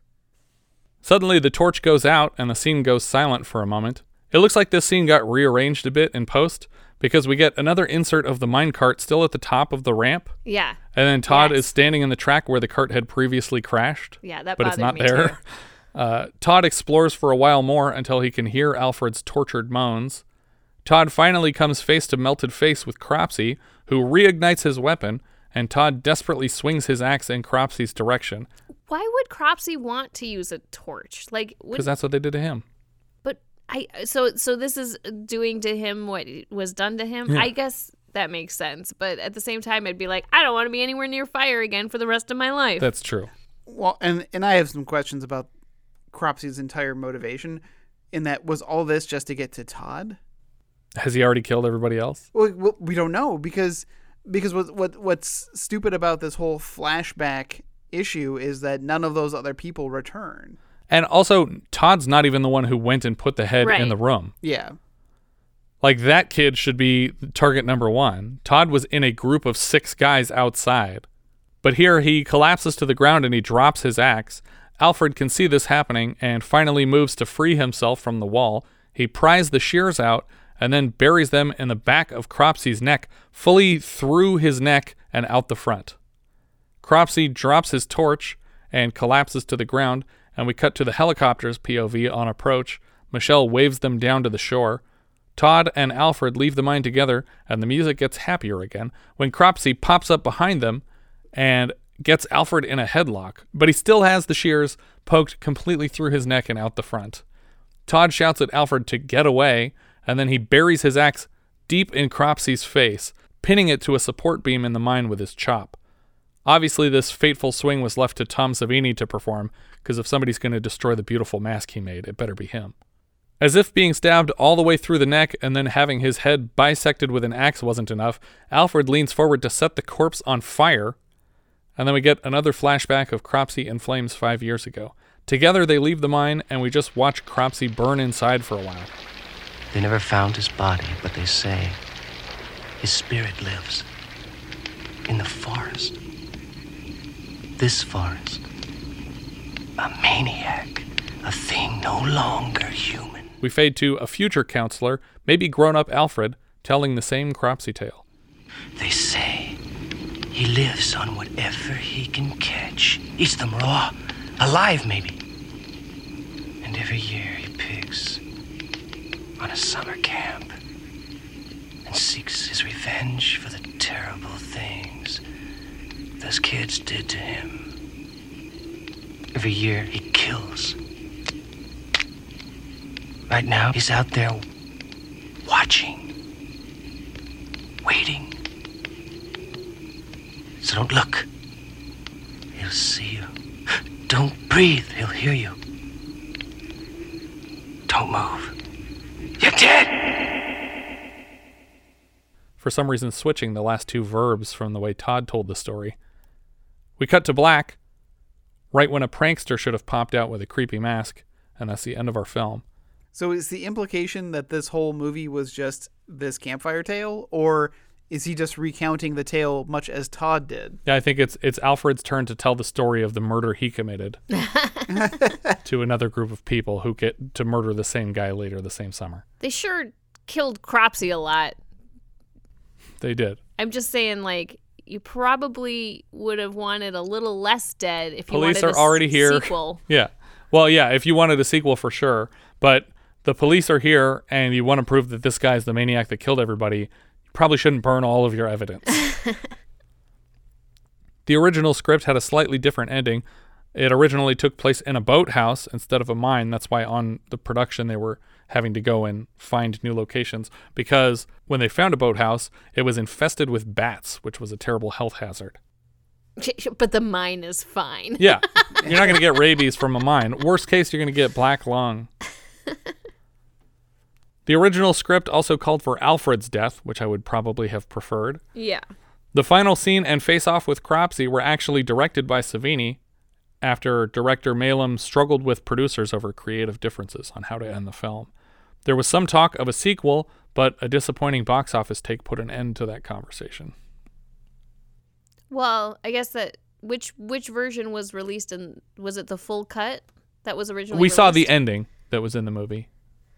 Suddenly, the torch goes out and the scene goes silent for a moment. It looks like this scene got rearranged a bit in post because we get another insert of the minecart still at the top of the ramp. Yeah. And then Todd is standing in the track where the cart had previously crashed. Yeah, that But it's not me there. Uh, Todd explores for a while more until he can hear Alfred's tortured moans. Todd finally comes face to melted face with Cropsy, who reignites his weapon, and Todd desperately swings his axe in Cropsey's direction Why would Cropsey want to use a torch? Like would, because that's what they did to him. But I so so this is doing to him what was done to him. Yeah. I guess that makes sense. But at the same time, I'd be like, I don't want to be anywhere near fire again for the rest of my life. That's true. Well, and and I have some questions about Cropsey's entire motivation. In that, was all this just to get to Todd? Has he already killed everybody else? Well, well, we don't know because because what what what's stupid about this whole flashback issue is that none of those other people return. And also, Todd's not even the one who went and put the head Right. in the room. Yeah. Like that kid should be target number one. Todd was in a group of six guys outside. But here he collapses to the ground and he drops his axe. Alfred can see this happening and finally moves to free himself from the wall. He pries the shears out and then buries them in the back of Cropsey's neck, fully through his neck and out the front. Cropsey drops his torch and collapses to the ground, and we cut to the helicopter's POV on approach. Michelle waves them down to the shore. Todd and Alfred leave the mine together, and the music gets happier again when Cropsey pops up behind them and gets Alfred in a headlock, but he still has the shears poked completely through his neck and out the front. Todd shouts at Alfred to get away, and then he buries his axe deep in Cropsey's face, pinning it to a support beam in the mine with his chop. Obviously, this fateful swing was left to Tom Savini to perform, because if somebody's going to destroy the beautiful mask he made, it better be him. As if being stabbed all the way through the neck and then having his head bisected with an axe wasn't enough, Alfred leans forward to set the corpse on fire. And then we get another flashback of Cropsey in flames five years ago. Together, they leave the mine, and we just watch Cropsey burn inside for a while. They never found his body, but they say his spirit lives in the forest. This forest. A maniac. A thing no longer human. We fade to a future counselor, maybe grown up Alfred, telling the same Cropsey tale. They say he lives on whatever he can catch. Eats them raw, alive maybe. And every year he picks on a summer camp and seeks his revenge for the terrible things those kids did to him. Every year he kills. Right now he's out there watching, waiting. So don't look. He'll see you. Don't breathe. He'll hear you. Don't move. You're dead! For some reason, switching the last two verbs from the way Todd told the story. We cut to black, right when a prankster should have popped out with a creepy mask, and that's the end of our film. So is the implication that this whole movie was just this campfire tale, or is he just recounting the tale much as Todd did? Yeah, I think it's it's Alfred's turn to tell the story of the murder he committed to another group of people who get to murder the same guy later the same summer. They sure killed Cropsy a lot. They did. I'm just saying, like, you probably would have wanted a little less dead if you Police wanted are a already s- here. Sequel. Yeah. Well, yeah, if you wanted a sequel for sure, but the police are here and you want to prove that this guy's the maniac that killed everybody, you probably shouldn't burn all of your evidence. the original script had a slightly different ending. It originally took place in a boathouse instead of a mine. That's why on the production they were having to go and find new locations because when they found a boathouse, it was infested with bats, which was a terrible health hazard. but the mine is fine. Yeah. You're not going to get rabies from a mine. Worst case, you're going to get black lung. The original script also called for Alfred's death, which I would probably have preferred. Yeah. The final scene and face off with Cropsy were actually directed by Savini after director Maylam struggled with producers over creative differences on how to end the film. There was some talk of a sequel, but a disappointing box office take put an end to that conversation. Well, I guess that which which version was released and was it the full cut that was originally? we saw the ending that was in the movie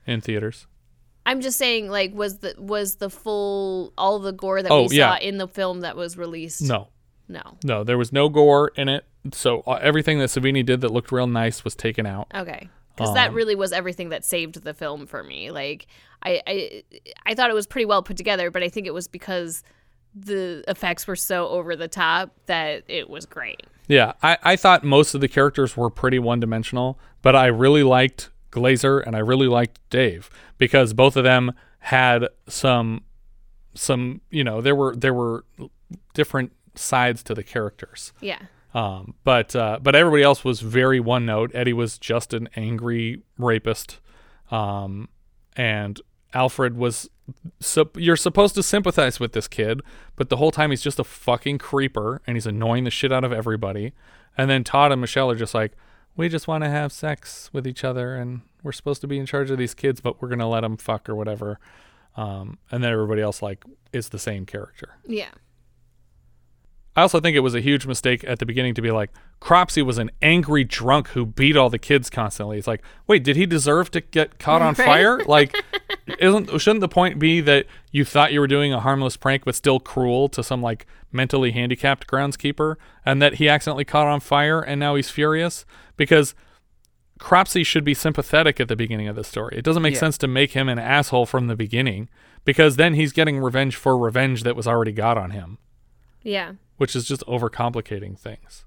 in theaters. I'm just saying, like, was the was the full all the gore that Oh, we yeah. saw in the film that was released? No. No. No, there was no gore in it. So uh, everything that Savini did that looked real nice was taken out. Okay. Because that Um, really was everything that saved the film for me. Like, I, I I thought it was pretty well put together, but I think it was because the effects were so over the top that it was great. Yeah, I, I thought most of the characters were pretty one dimensional, but I really liked Glazer and I really liked Dave because both of them had some some you know there were there were different sides to the characters. Yeah. Um, but uh, but everybody else was very one note. Eddie was just an angry rapist, um, and Alfred was. So you're supposed to sympathize with this kid, but the whole time he's just a fucking creeper and he's annoying the shit out of everybody. And then Todd and Michelle are just like, we just want to have sex with each other and we're supposed to be in charge of these kids, but we're gonna let them fuck or whatever. Um, and then everybody else like is the same character. Yeah. I also think it was a huge mistake at the beginning to be like, Cropsy was an angry drunk who beat all the kids constantly. It's like, wait, did he deserve to get caught on Right. fire? Like, isn't shouldn't the point be that you thought you were doing a harmless prank but still cruel to some like mentally handicapped groundskeeper, and that he accidentally caught on fire and now he's furious because Cropsy should be sympathetic at the beginning of the story. It doesn't make Yeah. sense to make him an asshole from the beginning because then he's getting revenge for revenge that was already got on him Yeah. which is just overcomplicating things.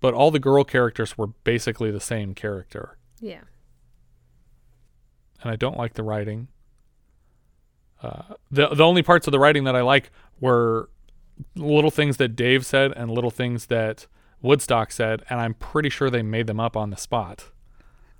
But all the girl characters were basically the same character, Yeah. and I don't like the writing. Uh, the the only parts of the writing that I like were little things that Dave said and little things that Woodstock said, and I'm pretty sure they made them up on the spot.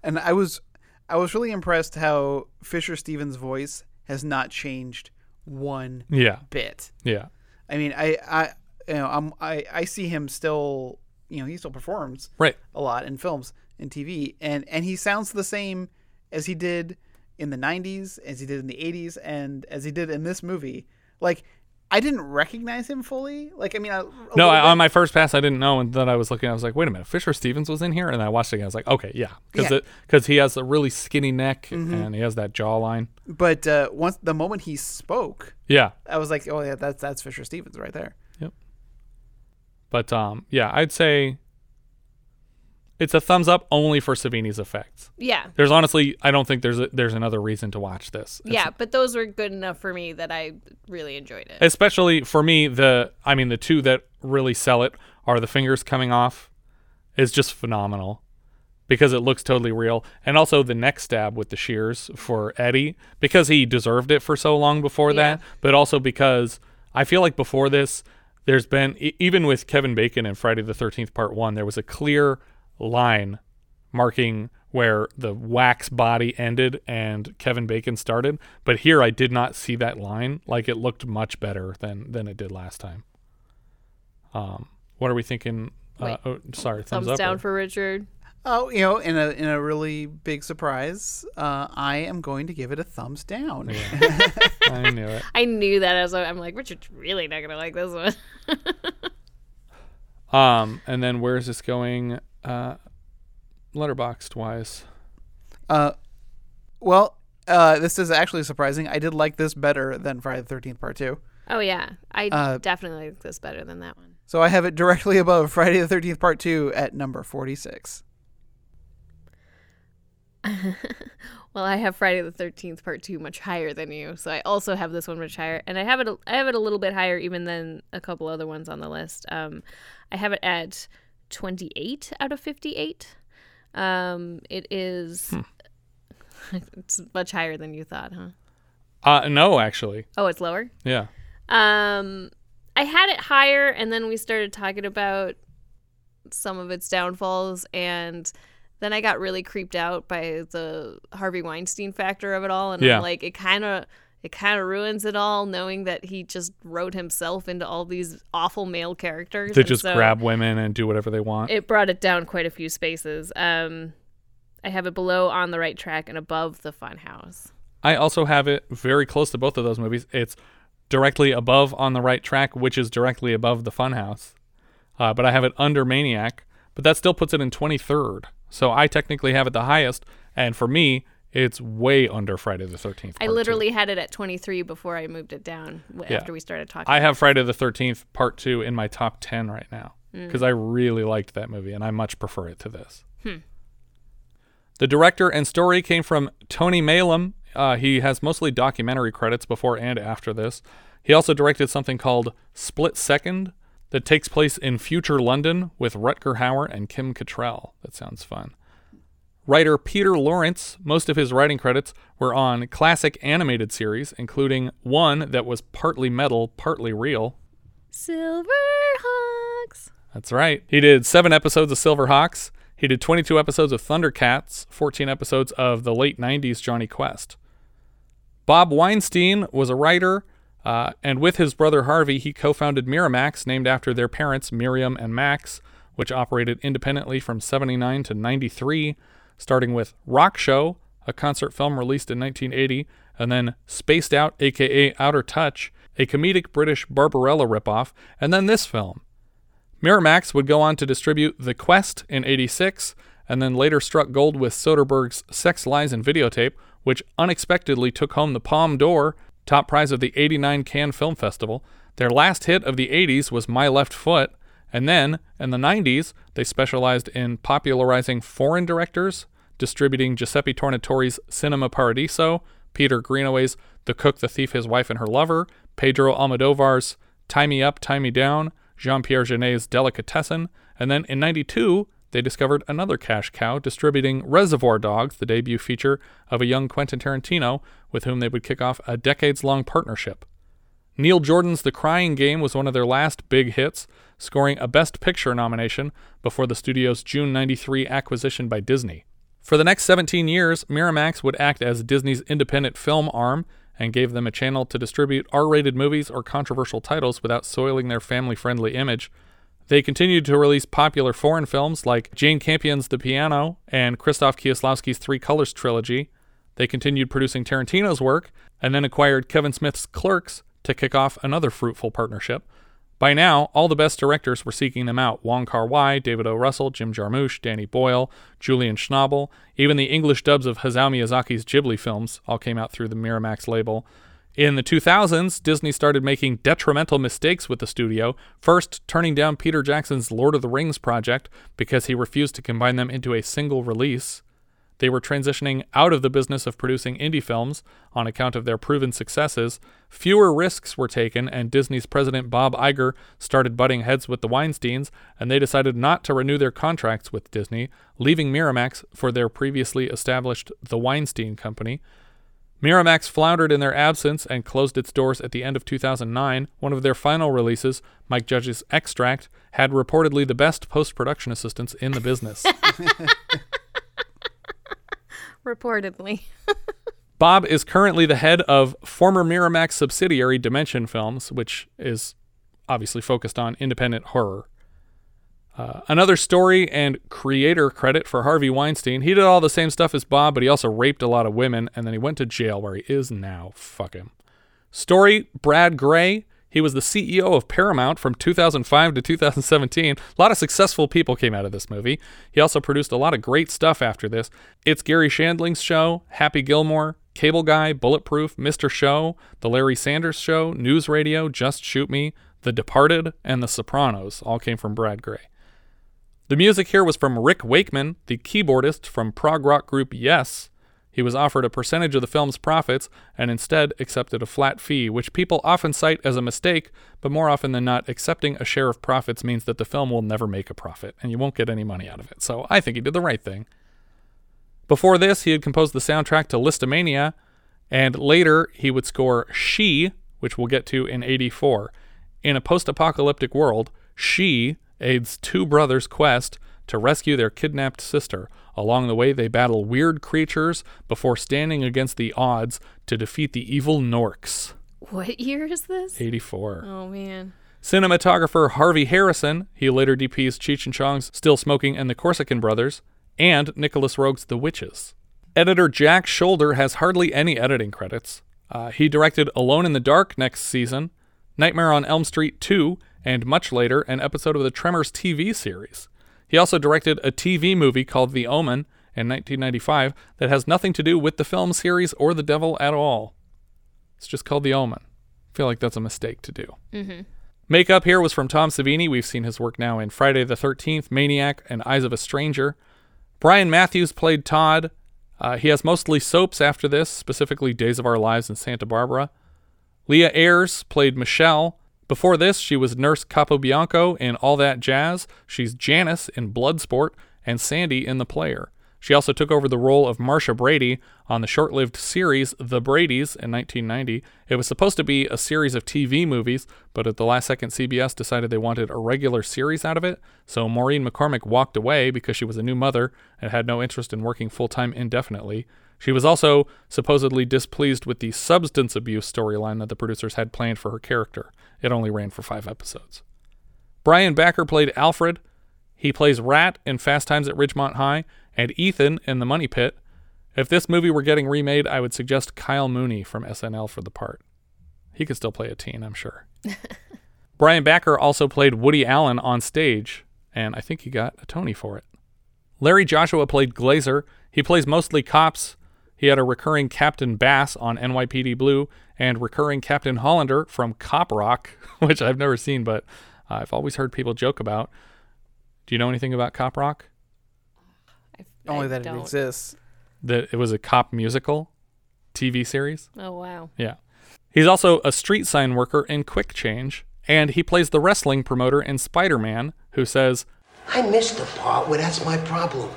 And I was I was really impressed how Fisher Stevens' voice has not changed one Yeah. bit. Yeah. I mean, I I you know, I'm I I see him still, you know, he still performs Right. a lot in films and TV and and he sounds the same as he did in the 90s, as he did in the 80s and as he did in this movie. Like I didn't recognize him fully. Like I mean, I, No, I, on my first pass, I didn't know, and then I was looking. I was like, "Wait a minute, Fisher Stevens was in here," and I watched it again. I was like, "Okay, yeah," because Yeah. because he has a really skinny neck Mhm. and he has that jawline. But uh, once the moment he spoke, Yeah. I was like, oh yeah, that's that's Fisher Stevens right there. Yep. But um, yeah, I'd say it's a thumbs up only for Savini's effects. Yeah. There's honestly, I don't think there's a, there's another reason to watch this. It's- yeah, but those were good enough for me that I really enjoyed it. Especially for me, the I mean, the two that really sell it are the fingers coming off is just phenomenal. because it looks totally real. And also the neck stab with the shears for Eddie because he deserved it for so long before that, but also because I feel like before this, there's been, even with Kevin Bacon and Friday the 13th Part 1, there was a clear line marking where the wax body ended and Kevin Bacon started. But here I did not see that line. Like it looked much better than, than it did last time. Um, what are we thinking? Uh, oh, sorry, Thumbs, thumbs, up. down or- for Richard. Oh, you know, in a in a really big surprise, uh, I am going to give it a thumbs down. I knew it. I knew that as I'm like Richard's really not gonna like this one. Um, and then where is this going? Uh, letterboxed wise. Uh, well, uh, this is actually surprising. I did like this better than Friday the Thirteenth Part Two. oh yeah, I Uh, definitely like this better than that one. So I have it directly above Friday the Thirteenth Part Two at number forty-six. well, I have Friday the Thirteenth Part Two much higher than you, so I also have this one much higher, and I have it. a- I have it a little bit higher even than a couple other ones on the list. Um, I have it at twenty-eight out of fifty-eight. Um, it is. it's much higher than you thought, huh? Uh, no, actually. Oh, it's lower. Yeah. Um, I had it higher, and then we started talking about some of its downfalls, and then I got really creeped out by the Harvey Weinstein factor of it all, and Yeah. I'm like, it kind of. It kind of ruins it all, knowing that he just wrote himself into all these awful male characters. And just so grab women and do whatever they want. It brought it down quite a few spaces. Um, I have it below on the right track and above the Funhouse. I also have it very close to both of those movies. It's directly above on the right track, which is directly above the Funhouse. Uh, but I have it under Maniac, but that still puts it in 23rd. So I technically have it the highest, and for me, it's way under Friday the 13th. I Part Two. literally had it at 23 before I moved it down w- Yeah. after we started talking. I have Friday the 13th Part 2 in my top 10 right now Mm. because I really liked that movie and I much prefer it to this. Hmm. The director and story came from Tony Maylam. Uh, he has mostly documentary credits before and after this. He also directed something called Split Second that takes place in future London with Rutger Hauer and Kim Cattrall. That sounds fun. Writer Peter Lawrence, most of his writing credits were on classic animated series, including one that was partly metal, partly real. Silverhawks. That's right. He did seven episodes of Silverhawks. He did 22 episodes of Thundercats, 14 episodes of the late 90s Jonny Quest. Bob Weinstein was a writer, uh, and with his brother Harvey, he co founded Miramax, named after their parents, Miriam and Max, which operated independently from 79 to 93, starting with Rock Show, a concert film released in 1980, and then Spaced Out, aka Outer Touch, a comedic British Barbarella ripoff, and then this film. Miramax would go on to distribute The Quest in 86, and then later struck gold with Soderbergh's Sex, Lies, and Videotape, which unexpectedly took home the Palme d'Or, top prize of the 89 Cannes Film Festival. Their last hit of the 80s was My Left Foot, and then, in the 90s, they specialized in popularizing foreign directors, distributing Giuseppe Tornatore's Cinema Paradiso, Peter Greenaway's The Cook, the Thief, His Wife, and Her Lover, Pedro Almodovar's Tie Me Up, Tie Me Down, Jean Pierre Jeunet's Delicatessen, and then in 92, they discovered another cash cow distributing Reservoir Dogs, the debut feature of a young Quentin Tarantino, with whom they would kick off a decades long partnership. Neil Jordan's The Crying Game was one of their last big hits, scoring a Best Picture nomination before the studio's June 93 acquisition by Disney. For the next 17 years, Miramax would act as Disney's independent film arm and gave them a channel to distribute R rated movies or controversial titles without soiling their family friendly image. They continued to release popular foreign films like Jane Campion's The Piano and Krzysztof Kieslowski's Three Colors trilogy. They continued producing Tarantino's work and then acquired Kevin Smith's Clerks to kick off another fruitful partnership. By now, all the best directors were seeking them out Wong Kar Wai, David O. Russell, Jim Jarmusch, Danny Boyle, Julian Schnabel. Even the English dubs of Hayao Miyazaki's Ghibli films all came out through the Miramax label. In the 2000s, Disney started making detrimental mistakes with the studio, first turning down Peter Jackson's Lord of the Rings project because he refused to combine them into a single release. They were transitioning out of the business of producing indie films on account of their proven successes. Fewer risks were taken, and Disney's president Bob Iger started butting heads with the Weinsteins, and they decided not to renew their contracts with Disney, leaving Miramax for their previously established The Weinstein Company. Miramax floundered in their absence and closed its doors at the end of 2009. One of their final releases, Mike Judge's Extract, had reportedly the best post production assistants in the business. Reportedly. Bob is currently the head of former Miramax subsidiary Dimension Films, which is obviously focused on independent horror. Uh, another story and creator credit for Harvey Weinstein. He did all the same stuff as Bob, but he also raped a lot of women, and then he went to jail where he is now. Fuck him. Story Brad Grey. He was the CEO of Paramount from 2005 to 2017. A lot of successful people came out of this movie. He also produced a lot of great stuff after this. It's Garry Shandling's show, Happy Gilmore, Cable Guy, Bulletproof, Mr. Show, The Larry Sanders Show, News Radio, Just Shoot Me, The Departed, and The Sopranos all came from Brad Grey. The music here was from Rick Wakeman, the keyboardist from prog rock group Yes. He was offered a percentage of the film's profits and instead accepted a flat fee, which people often cite as a mistake, but more often than not, accepting a share of profits means that the film will never make a profit and you won't get any money out of it. So I think he did the right thing. Before this, he had composed the soundtrack to Lisztomania, and later he would score She, which we'll get to in 84. In a post apocalyptic world, She aids two brothers' quest to rescue their kidnapped sister. Along the way, they battle weird creatures before standing against the odds to defeat the evil Norks. What year is this? 84. Oh, man. Cinematographer Harvey Harrison, he later DPs Cheech and Chong's Still Smoking and the Corsican Brothers, and Nicolas Roeg's The Witches. Editor Jack Sholder has hardly any editing credits. Uh, he directed Alone in the Dark next season, Nightmare on Elm Street 2, and much later, an episode of the Tremors TV series. He also directed a TV movie called The Omen in 1995 that has nothing to do with the film series or the devil at all. It's just called The Omen. I feel like that's a mistake to do. Mm-hmm. Makeup here was from Tom Savini. We've seen his work now in Friday the 13th, Maniac, and Eyes of a Stranger. Brian Matthews played Todd. Uh, he has mostly soaps after this, specifically Days of Our Lives and Santa Barbara. Leah Ayres played Michelle. Before this, she was Nurse Capobianco in All That Jazz. She's Janice in Bloodsport and Sandy in The Player. She also took over the role of Marcia Brady on the short lived series The Brady's in 1990. It was supposed to be a series of TV movies, but at the last second, CBS decided they wanted a regular series out of it, so Maureen McCormick walked away because she was a new mother and had no interest in working full time indefinitely. She was also supposedly displeased with the substance abuse storyline that the producers had planned for her character. It only ran for five episodes. Brian Backer played Alfred. He plays Rat in Fast Times at Ridgemont High and Ethan in The Money Pit. If this movie were getting remade, I would suggest Kyle Mooney from SNL for the part. He could still play a teen, I'm sure. Brian Backer also played Woody Allen on stage, and I think he got a Tony for it. Larry Joshua played Glazer. He plays mostly cops. He had a recurring Captain Bass on NYPD Blue and recurring Captain Hollander from Cop Rock, which I've never seen, but I've always heard people joke about. Do you know anything about Cop Rock? Only that don't. it exists. That it was a cop musical TV series. Oh, wow. Yeah. He's also a street sign worker in Quick Change, and he plays the wrestling promoter in Spider Man, who says, I missed the part where that's my problem.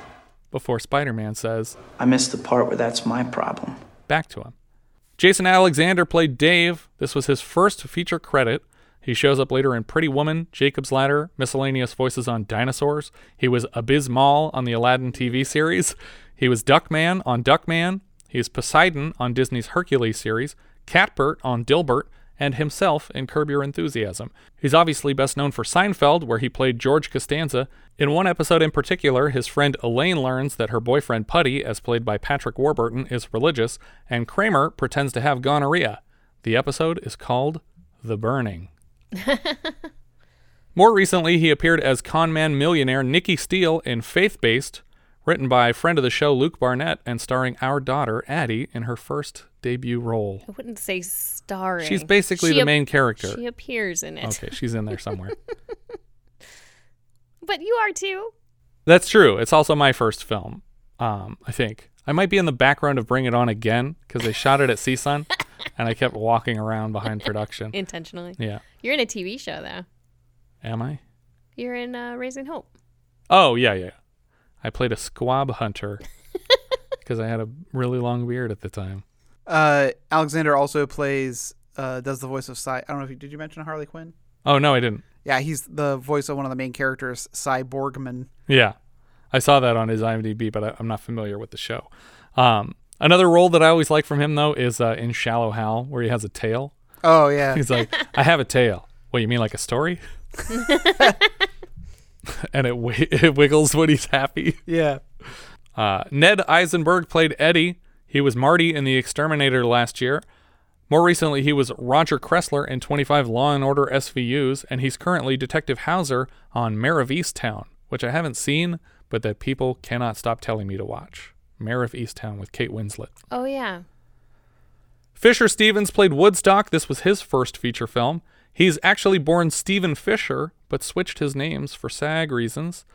Before Spider Man says, I missed the part where that's my problem. back to him. Jason Alexander played Dave. This was his first feature credit. He shows up later in Pretty Woman, Jacob's Ladder, miscellaneous voices on dinosaurs. He was Abis Mal on the Aladdin TV series. He was Duckman on Duckman. He is Poseidon on Disney's Hercules series, Catbert on Dilbert, and himself in Curb Your Enthusiasm. He's obviously best known for Seinfeld, where he played George Costanza. In one episode in particular, his friend Elaine learns that her boyfriend Putty, as played by Patrick Warburton, is religious, and Kramer pretends to have gonorrhea. The episode is called The Burning. More recently, he appeared as conman millionaire Nikki Steele in Faith Based, written by friend of the show Luke Barnett and starring our daughter Addie in her first debut role. I wouldn't say starring. She's basically She the ap- main character. She appears in it. Okay, she's in there somewhere. But you are too. That's true. It's also my first film. Um, I think I might be in the background of Bring It On again because they shot it at CSUN, and I kept walking around behind production. Intentionally. Yeah. You're in a TV show though. Am I? You're in uh, Raising Hope. Oh yeah, yeah. I played a squab hunter because I had a really long beard at the time. Uh, Alexander also plays, uh, does the voice of Cy. I don't know if you did you mention Harley Quinn? Oh no, I didn't. Yeah, he's the voice of one of the main characters, Cy Borgman. Yeah, I saw that on his IMDb, but I, I'm not familiar with the show. Um, another role that I always like from him though is uh, in Shallow Hal, where he has a tail. Oh yeah, He's like, I have a tail. What you mean, like a story? and it wi- it wiggles when he's happy. Yeah. Uh, Ned Eisenberg played Eddie. He was Marty in The Exterminator last year. More recently, he was Roger Kressler in 25 Law and Order SVUs, and he's currently Detective Hauser on Mare of Easttown, which I haven't seen, but that people cannot stop telling me to watch. Mare of Easttown with Kate Winslet. Oh yeah. Fisher Stevens played Woodstock. This was his first feature film. He's actually born Stephen Fisher, but switched his names for SAG reasons.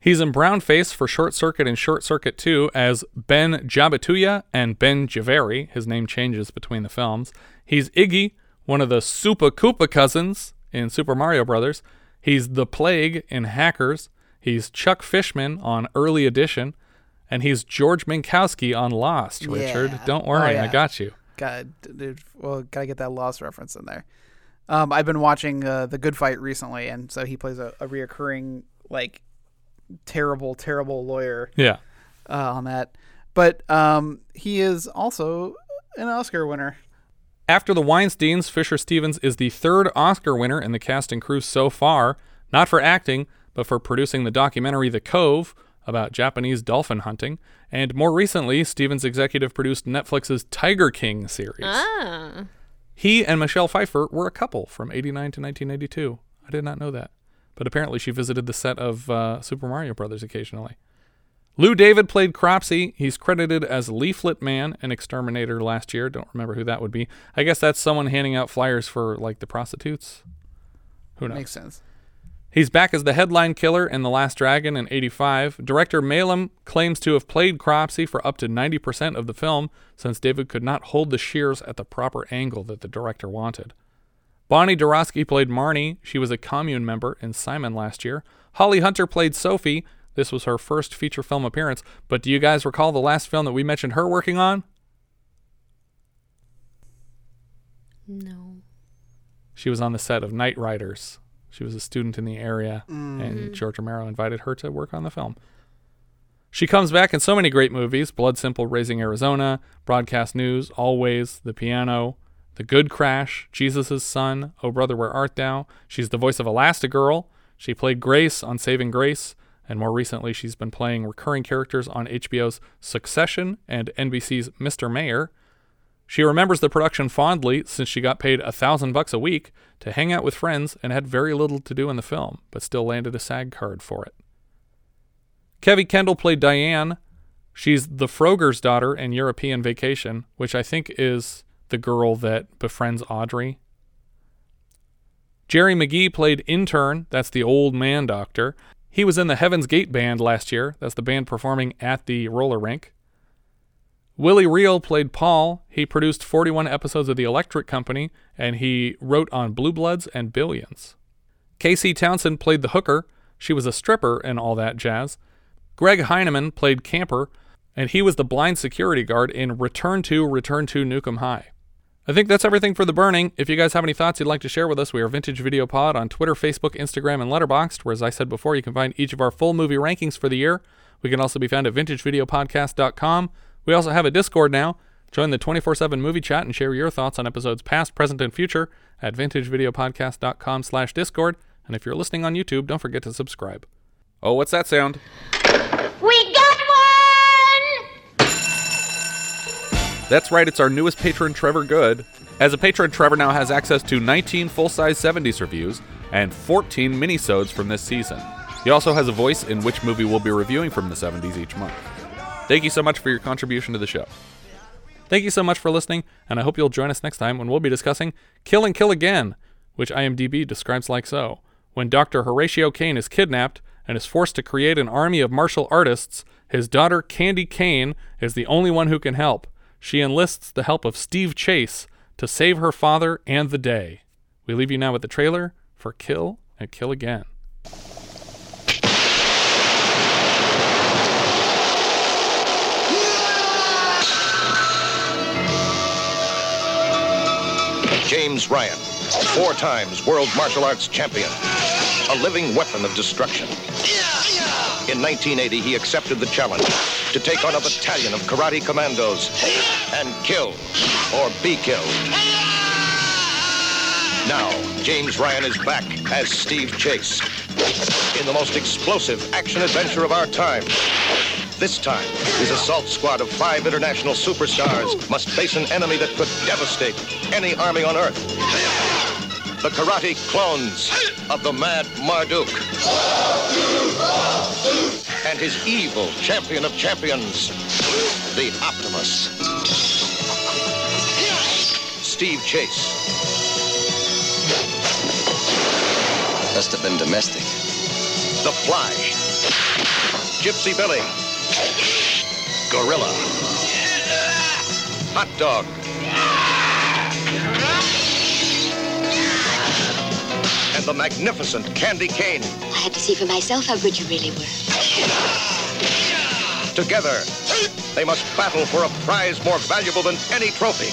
He's in brownface for Short Circuit and Short Circuit 2 as Ben Jabituya and Ben Jahveri. His name changes between the films. He's Iggy, one of the Super Koopa cousins in Super Mario Brothers. He's the Plague in Hackers. He's Chuck Fishman on Early Edition. And he's George Minkowski on Lost, Richard. Yeah. Don't worry, Oh, I got you. God, dude. Well, gotta get that Lost reference in there. Um, I've been watching uh, the Good Fight recently, and so he plays a, a reoccurring like terrible, terrible lawyer. Yeah. Uh, on that, but um, he is also an Oscar winner. After the Weinsteins, Fisher Stevens is the third Oscar winner in the cast and crew so far, not for acting, but for producing the documentary The Cove about Japanese dolphin hunting. And more recently, Stevens executive produced Netflix's Tiger King series. Ah. He and Michelle Pfeiffer were a couple from 89 to 1992. I did not know that. But apparently she visited the set of uh, Super Mario Brothers occasionally. Lou David played Cropsy. He's credited as Leaflet Man in Exterminator last year. Don't remember who that would be. I guess that's someone handing out flyers for like the prostitutes. Who knows? Makes sense. He's back as the headline killer in The Last Dragon in 85. Director Maylam claims to have played Cropsy for up to 90% of the film since David could not hold the shears at the proper angle that the director wanted. Bonnie Deroski played Marnie. She was a commune member in Simon last year. Holly Hunter played Sophie. This was her first feature film appearance. But do you guys recall the last film that we mentioned her working on? No. She was on the set of Knightriders. She was a student in the area, and Mm. George Romero invited her to work on the film. She comes back in so many great movies Blood Simple, Raising Arizona, Broadcast News, Always, The Piano, The Good Crash, Jesus' Son, Oh Brother, Where Art Thou? She's the voice of Elastigirl. She played Grace on Saving Grace, and more recently, she's been playing recurring characters on HBO's Succession and NBC's Mr. Mayor. She remembers the production fondly since she got paid a thousand bucks a week to hang out with friends and had very little to do in the film, but still landed a SAG card for it. Kevi Kendall played Diane. She's the Froger's daughter in European Vacation, which I think is the girl that befriends Audrey. Jerry McGee played Intern, that's the old man doctor. He was in the Heaven's Gate band last year, that's the band performing at the roller rink. Willie Reale played Paul. He produced 41 episodes of The Electric Company, and he wrote on Blue Bloods and Billions. Casey Townsend played the hooker. She was a stripper and all that jazz. Greg Heineman played Camper, and he was the blind security guard in Return to Return to Nukem High. I think that's everything for the burning. If you guys have any thoughts you'd like to share with us, we are Vintage Video Pod on Twitter, Facebook, Instagram, and Letterboxd, where, as I said before, you can find each of our full movie rankings for the year. We can also be found at vintagevideopodcast.com. We also have a Discord now. Join the 24 7 movie chat and share your thoughts on episodes past, present, and future at vintagevideopodcast.com slash Discord. And if you're listening on YouTube, don't forget to subscribe. Oh, what's that sound? We got one! That's right, it's our newest patron, Trevor Good. As a patron, Trevor now has access to 19 full-size 70s reviews and 14 minisodes from this season. He also has a voice in which movie we'll be reviewing from the 70s each month. Thank you so much for your contribution to the show. Thank you so much for listening, and I hope you'll join us next time when we'll be discussing Kill and Kill Again, which IMDb describes like so. When Dr. Horatio Kane is kidnapped and is forced to create an army of martial artists, His daughter, Candy Kane, is the only one who can help. She enlists the help of Steve Chase to save her father and the day. We leave you now with the trailer for Kill and Kill Again. James Ryan, four times world martial arts champion, a living weapon of destruction. In 1980, he accepted the challenge to take on a battalion of karate commandos and kill or be killed. Now, James Ryan is back as Steve Chase in the most explosive action adventure of our time. This time, his assault squad of five international superstars must face an enemy that could devastate any army on Earth. The karate clones of the Mad Marduk. And his evil champion of champions, the Optimus. Steve Chase. Must have been domestic. The Fly. Gypsy Billy. Gorilla. Hot Dog. And the magnificent Candy Cane. I had to see for myself how good you really were. Together, they must battle for a prize more valuable than any trophy.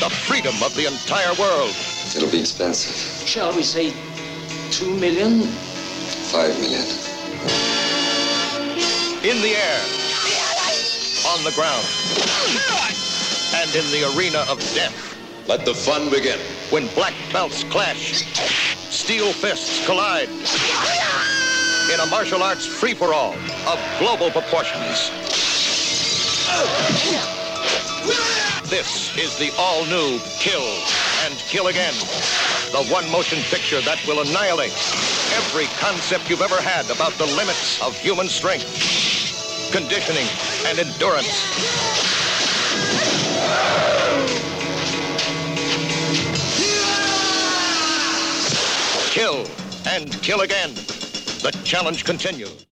The freedom of the entire world. It'll be expensive. Shall we say two million? Five million. In the air. On the ground. And in the arena of death. Let the fun begin. When black belts clash, steel fists collide. In a martial arts free-for-all of global proportions. This is the all-new Kill and Kill Again. The one motion picture that will annihilate every concept you've ever had about the limits of human strength, conditioning, and endurance. Kill and kill again. The challenge continues.